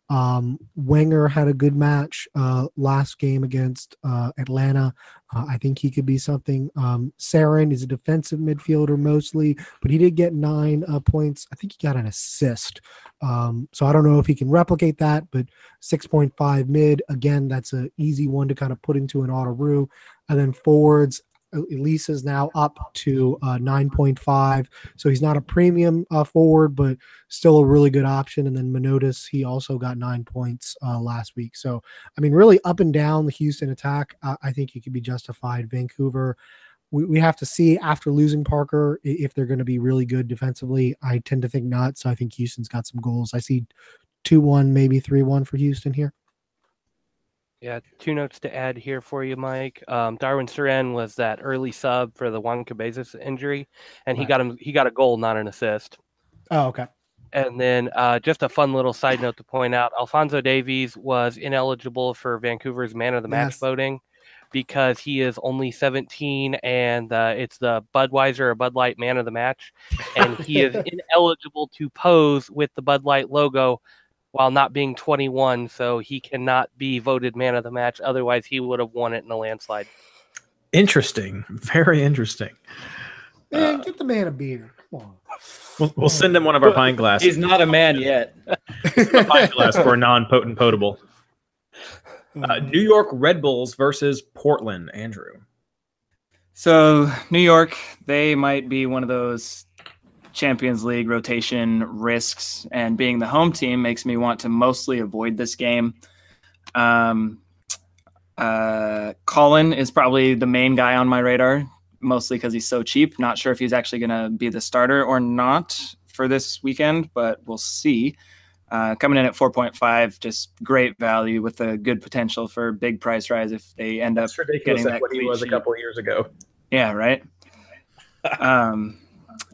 Um, Wenger had a good match uh, last game against uh, Atlanta. Uh, I think he could be something. Um, Cerén is a defensive midfielder mostly, but he did get nine uh, points. I think he got an assist. Um, so I don't know if he can replicate that, but 6.5 mid, again, that's an easy one to kind of put into an auto And then forwards, Elis is now up to uh, 9.5. So he's not a premium uh, forward, but still a really good option. And then Manotas, he also got nine points uh, last week. So, I mean, really up and down the Houston attack, I think it could be justified. Vancouver, we, we have to see after losing Parker if they're going to be really good defensively. I tend to think not. So I think Houston's got some goals. I see 2 1, maybe 3 1 for Houston here. Yeah, two notes to add here for you, Mike. Um, Darwin Cerén was that early sub for the Juan Cabezas injury, and he got him. He got a goal, not an assist. Oh, okay. And then uh, just a fun little side note to point out: Alphonso Davies was ineligible for Vancouver's Man of the Match yes. voting because he is only 17, and uh, it's the Budweiser or Bud Light Man of the Match, and he is (laughs) ineligible to pose with the Bud Light logo while not being 21, so he cannot be voted man of the match. Otherwise, he would have won it in a landslide. Interesting. Very interesting. Man, uh, get the man a beer. Come on. We'll, we'll send him one of our pine glasses. He's not a man yet. (laughs) a pine glass for a non-potent potable. Uh, New York Red Bulls versus Portland. Andrew. So New York, they might be one of those Champions League rotation risks, and being the home team makes me want to mostly avoid this game. Um, uh, Colin is probably the main guy on my radar, mostly because he's so cheap. Not sure if he's actually going to be the starter or not for this weekend, but we'll see. Uh, coming in at 4.5, just great value with a good potential for big price rise if they end up getting that what he was sheet. a couple years ago. Yeah, right. (laughs) um,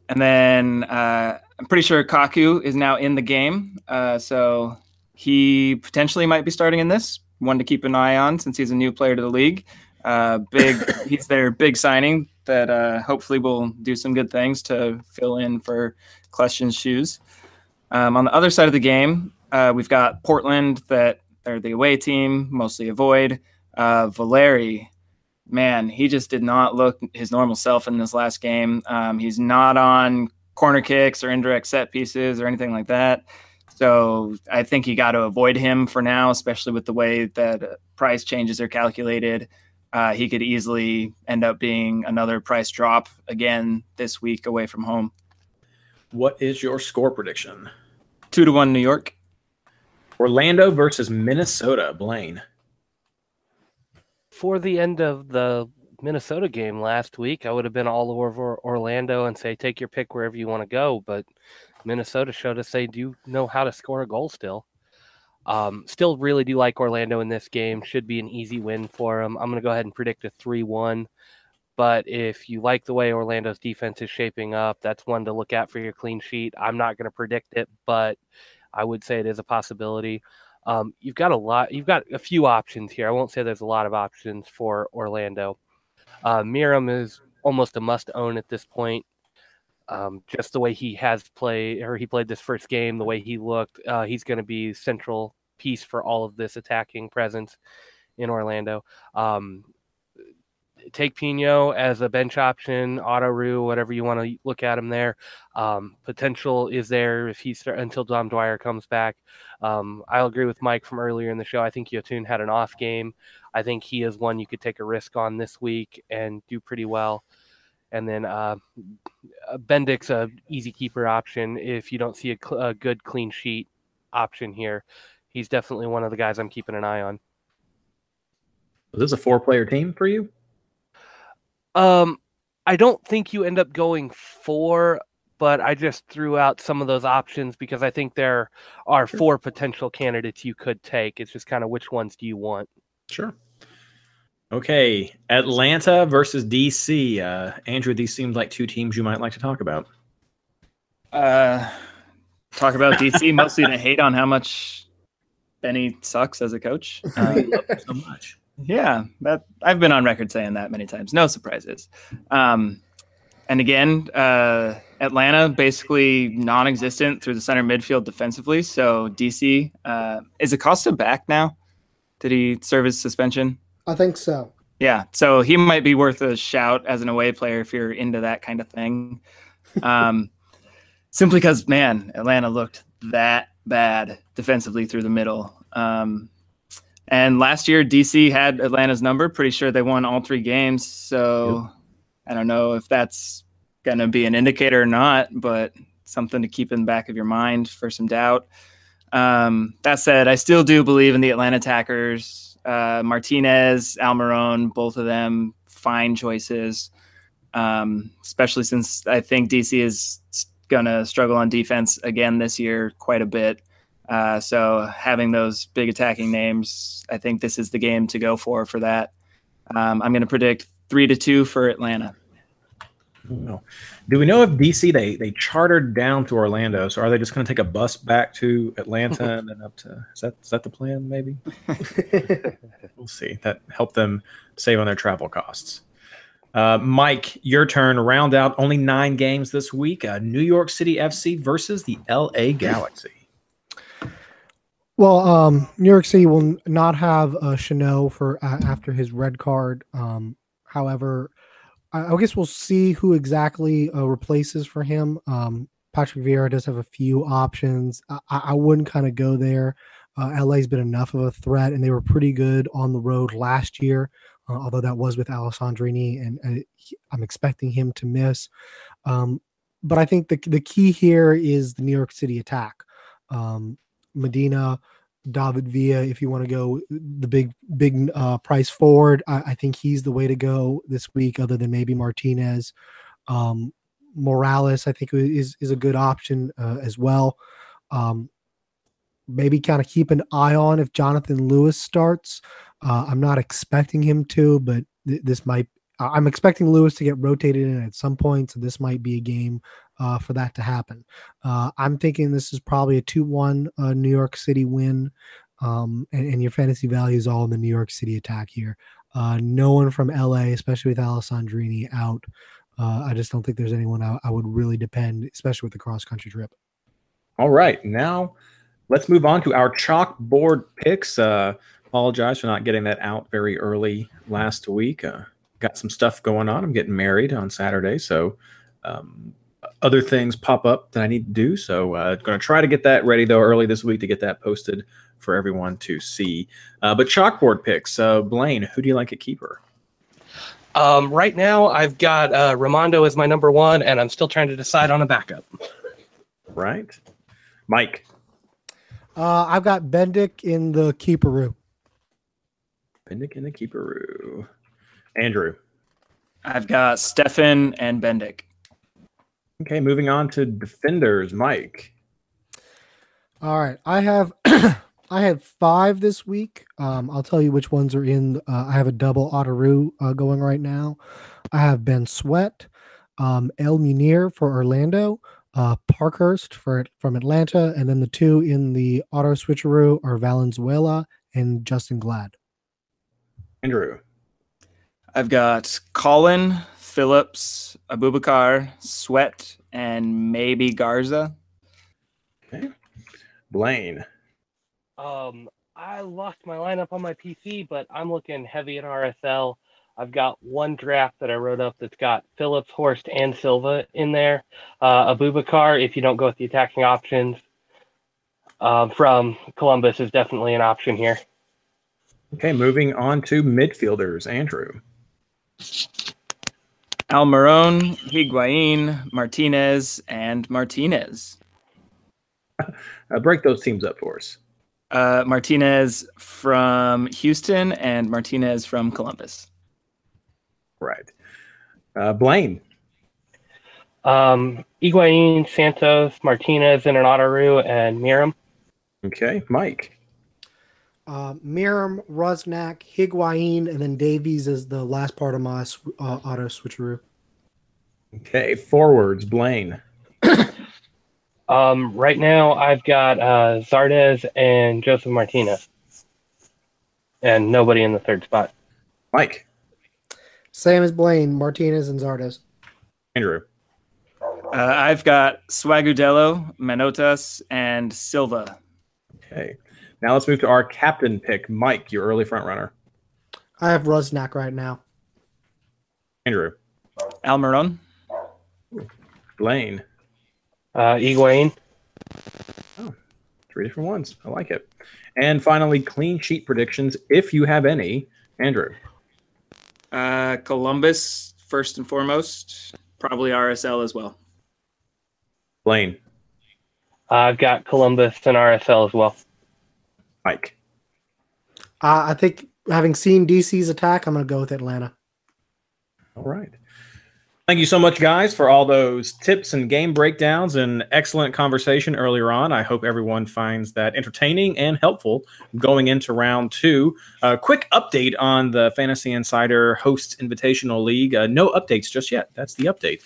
and then uh, I'm pretty sure Kaku is now in the game. Uh, so he potentially might be starting in this. One to keep an eye on since he's a new player to the league. Uh, big, (coughs) he's their big signing that uh, hopefully will do some good things to fill in for Kljestan's shoes. Um, on the other side of the game, uh, we've got Portland that they're the away team, mostly avoid. Uh, Valeri man, he just did not look his normal self in this last game. Um, he's not on corner kicks or indirect set pieces or anything like that. So I think you got to avoid him for now, especially with the way that uh, price changes are calculated. Uh, he could easily end up being another price drop again this week away from home. What is your score prediction? Two to one, New York. Orlando versus Minnesota. Blaine for the end of the Minnesota game last week, I would have been all over Orlando and say take your pick wherever you want to go. But Minnesota showed us they do know how to score a goal still. Um, still really do like Orlando in this game. Should be an easy win for them. I'm going to go ahead and predict a 3 1. But if you like the way Orlando's defense is shaping up, that's one to look at for your clean sheet. I'm not going to predict it, but I would say it is a possibility. Um, you've got a lot. You've got a few options here. I won't say there's a lot of options for Orlando. Uh, Meram is almost a must own at this point. Um, just the way he has played, or he played this first game, the way he looked, uh, he's going to be central piece for all of this attacking presence in Orlando. Um, take Pinho as a bench option, autoroo, whatever you want to look at him there. Um, potential is there if he's until Dom Dwyer comes back. Um, I'll agree with Mike from earlier in the show. I think Yotun had an off game. I think he is one you could take a risk on this week and do pretty well. And then uh, Bendik's a easy keeper option if you don't see a, cl- a good clean sheet option here. He's definitely one of the guys I'm keeping an eye on. Is this a four player team for you? Um, I don't think you end up going four, but I just threw out some of those options because I think there are four potential candidates you could take. It's just kind of which ones do you want? Sure. Okay, Atlanta versus DC. Uh, Andrew, these seem like two teams you might like to talk about. Uh, talk about DC mostly to hate on how much Benny sucks as a coach. (laughs) Uh, so much. Yeah, that I've been on record saying that many times. No surprises. Um, and again, uh, Atlanta basically non-existent through the center midfield defensively. So DC uh, is Acosta back now? Did he serve his suspension? I think so. Yeah, so he might be worth a shout as an away player if you're into that kind of thing. Um, (laughs) simply because, man, Atlanta looked that bad defensively through the middle. Um, and last year, DC had Atlanta's number. Pretty sure they won all three games. So yep. I don't know if that's going to be an indicator or not, but something to keep in the back of your mind for some doubt. Um, that said, I still do believe in the Atlanta attackers. Uh, Martinez, Almiron, both of them fine choices, um, especially since I think DC is going to struggle on defense again this year quite a bit. Uh, so having those big attacking names, I think this is the game to go for for that. Um, I'm going to predict three to two for Atlanta. Do we know if DC they they chartered down to Orlando? So are they just going to take a bus back to Atlanta (laughs) and then up to? Is that is that the plan? Maybe. (laughs) we'll see. That help them save on their travel costs. Uh, Mike, your turn. Round out only nine games this week. Uh, New York City FC versus the LA Galaxy. Well, um, New York City will not have uh, Chanot for uh, after his red card. Um, however, I, I, guess we'll see who exactly uh, replaces for him. Um, Patrick Vieira does have a few options. I, I wouldn't kind of go there. Uh, LA's been enough of a threat, and they were pretty good on the road last year, uh, although that was with Alessandrini, and, and I'm expecting him to miss. Um, but I think the the key here is the New York City attack. Um, Medina, David Villa, if you want to go the big big uh, price forward, I, I, think he's the way to go this week, other than maybe Martinez. Um, Morales, I think is is a good option uh, as well. Um, maybe kind of keep an eye on if Jonathan Lewis starts. Uh, I'm not expecting him to, but th- this might. I'm expecting Lewis to get rotated in at some point, so this might be a game uh, for that to happen. Uh, I'm thinking this is probably a 2 1 uh, New York City win. Um, and, and, your fantasy value is all in the New York City attack here. Uh, no one from LA, especially with Alessandrini out. Uh, I just don't think there's anyone I, I would really depend, especially with the cross country trip. All right. Now let's move on to our chalkboard picks. Uh, apologize for not getting that out very early last week. Uh, got some stuff going on. I'm getting married on Saturday, so um, other things pop up that I need to do. So uh, going to try to get that ready though early this week to get that posted for everyone to see. Uh, but chalkboard picks. Uh, Blaine, who do you like at keeper? Um, right now, I've got uh, Rimando as my number one, and I'm still trying to decide on a backup. Right, Mike. Uh, I've got Bendik in the keeper room. Bendik in the keeper room. Andrew. I've got Stefan and Bendik. Okay, moving on to defenders, Mike. All right, I have (clears throat) I have five this week. Um, I'll tell you which ones are in. Uh, I have a double autoroo uh, going right now. I have Ben Sweat, um, El Munir for Orlando, uh, Parkhurst for from Atlanta, and then the two in the auto switcheroo are Valenzuela and Justen Glad. Andrew, I've got Colin Phillips, Abubakar, Sweat, and maybe Garza. Okay. Blaine. Um, I lost my lineup on my PC, but I'm looking heavy at RSL. I've got one draft that I wrote up that's got Phillips, Horst, and Silva in there. Uh, Abubakar, if you don't go with the attacking options, um, from Columbus is definitely an option here. Okay, moving on to midfielders. Andrew. Almiron, Higuain, Martinez, and Martinez. Uh, break those teams up for us. Uh, Martinez from Houston and Martinez from Columbus. Right. Uh, Blaine. Um, Higuain, Santos, Martinez in and Meram. Okay, Mike. Uh, Meram, Rusnak, Higuain, and then Davies is the last part of my uh, auto switcheroo. Okay, forwards, Blaine. (coughs) um, right now I've got uh, Zardes and Josef Martinez, and nobody in the third spot. Mike. Same as Blaine, Martinez and Zardes. Andrew. Uh, I've got Swagudello, Manotas, and Silva. Okay. Now let's move to our captain pick. Mike, your early front runner. I have Rusnak right now. Andrew. Almiron. Blaine. Uh, Higuain. Oh, three different ones. I like it. And finally, clean sheet predictions, if you have any. Andrew. Uh, Columbus, first and foremost. Probably RSL as well. Blaine. I've got Columbus and RSL as well. Mike. Uh, I think having seen DC's attack, I'm going to go with Atlanta. All right. Thank you so much, guys, for all those tips and game breakdowns and excellent conversation earlier on. I hope everyone finds that entertaining and helpful going into round two. A uh, quick update on the Fantasy Insider Hosts Invitational League. Uh, no updates just yet. That's the update.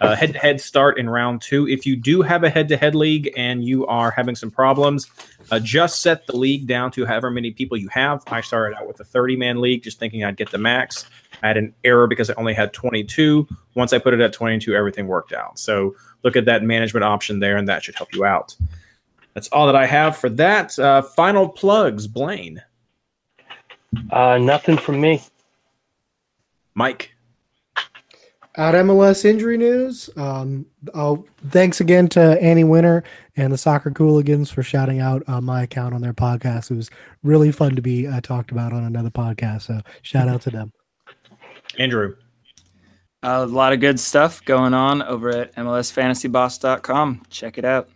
Head to head start in round two. If you do have a head to head league and you are having some problems, uh, just set the league down to however many people you have. I started out with a 30 man league, just thinking I'd get the max. I had an error because I only had 22. Once I put it at 22, everything worked out. So look at that management option there, and that should help you out. That's all that I have for that. Uh, final plugs, Blaine. Uh, nothing from me. Mike. At MLS injury news, um, oh, thanks again to Annie Winter and the Soccer Cooligans for shouting out uh, my account on their podcast. It was really fun to be uh, talked about on another podcast. So shout out to them. Andrew. Uh, a lot of good stuff going on over at MLSFantasyBoss.com. Check it out.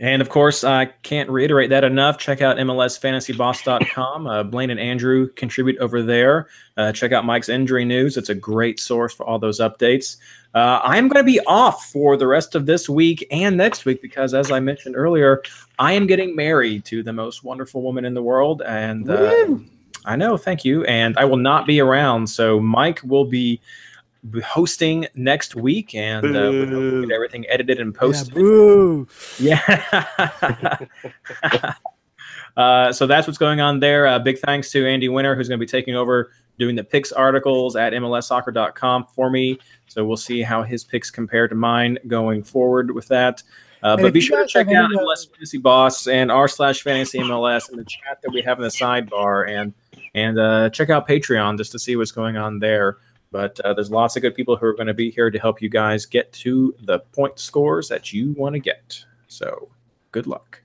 And of course, I can't reiterate that enough. Check out MLSFantasyBoss.com. Uh, Blaine and Andrew contribute over there. Uh, check out Mike's injury news. It's a great source for all those updates. Uh, I'm going to be off for the rest of this week and next week because, as I mentioned earlier, I am getting married to the most wonderful woman in the world. And uh, I know, thank you. And I will not be around. So Mike will be hosting next week and uh, we'll get everything edited and posted. (laughs) Yeah. yeah. (laughs) uh, so that's what's going on there. Uh, big thanks to Andy Winter, who's going to be taking over doing the picks articles at MLSsoccer.com for me. So we'll see how his picks compare to mine going forward with that. Uh, but be sure to check out MLS Fantasy Boss and r slash Fantasy MLS in the chat that we have in the sidebar, and and uh, check out Patreon just to see what's going on there. But uh, there's lots of good people who are going to be here to help you guys get to the point scores that you want to get. So good luck.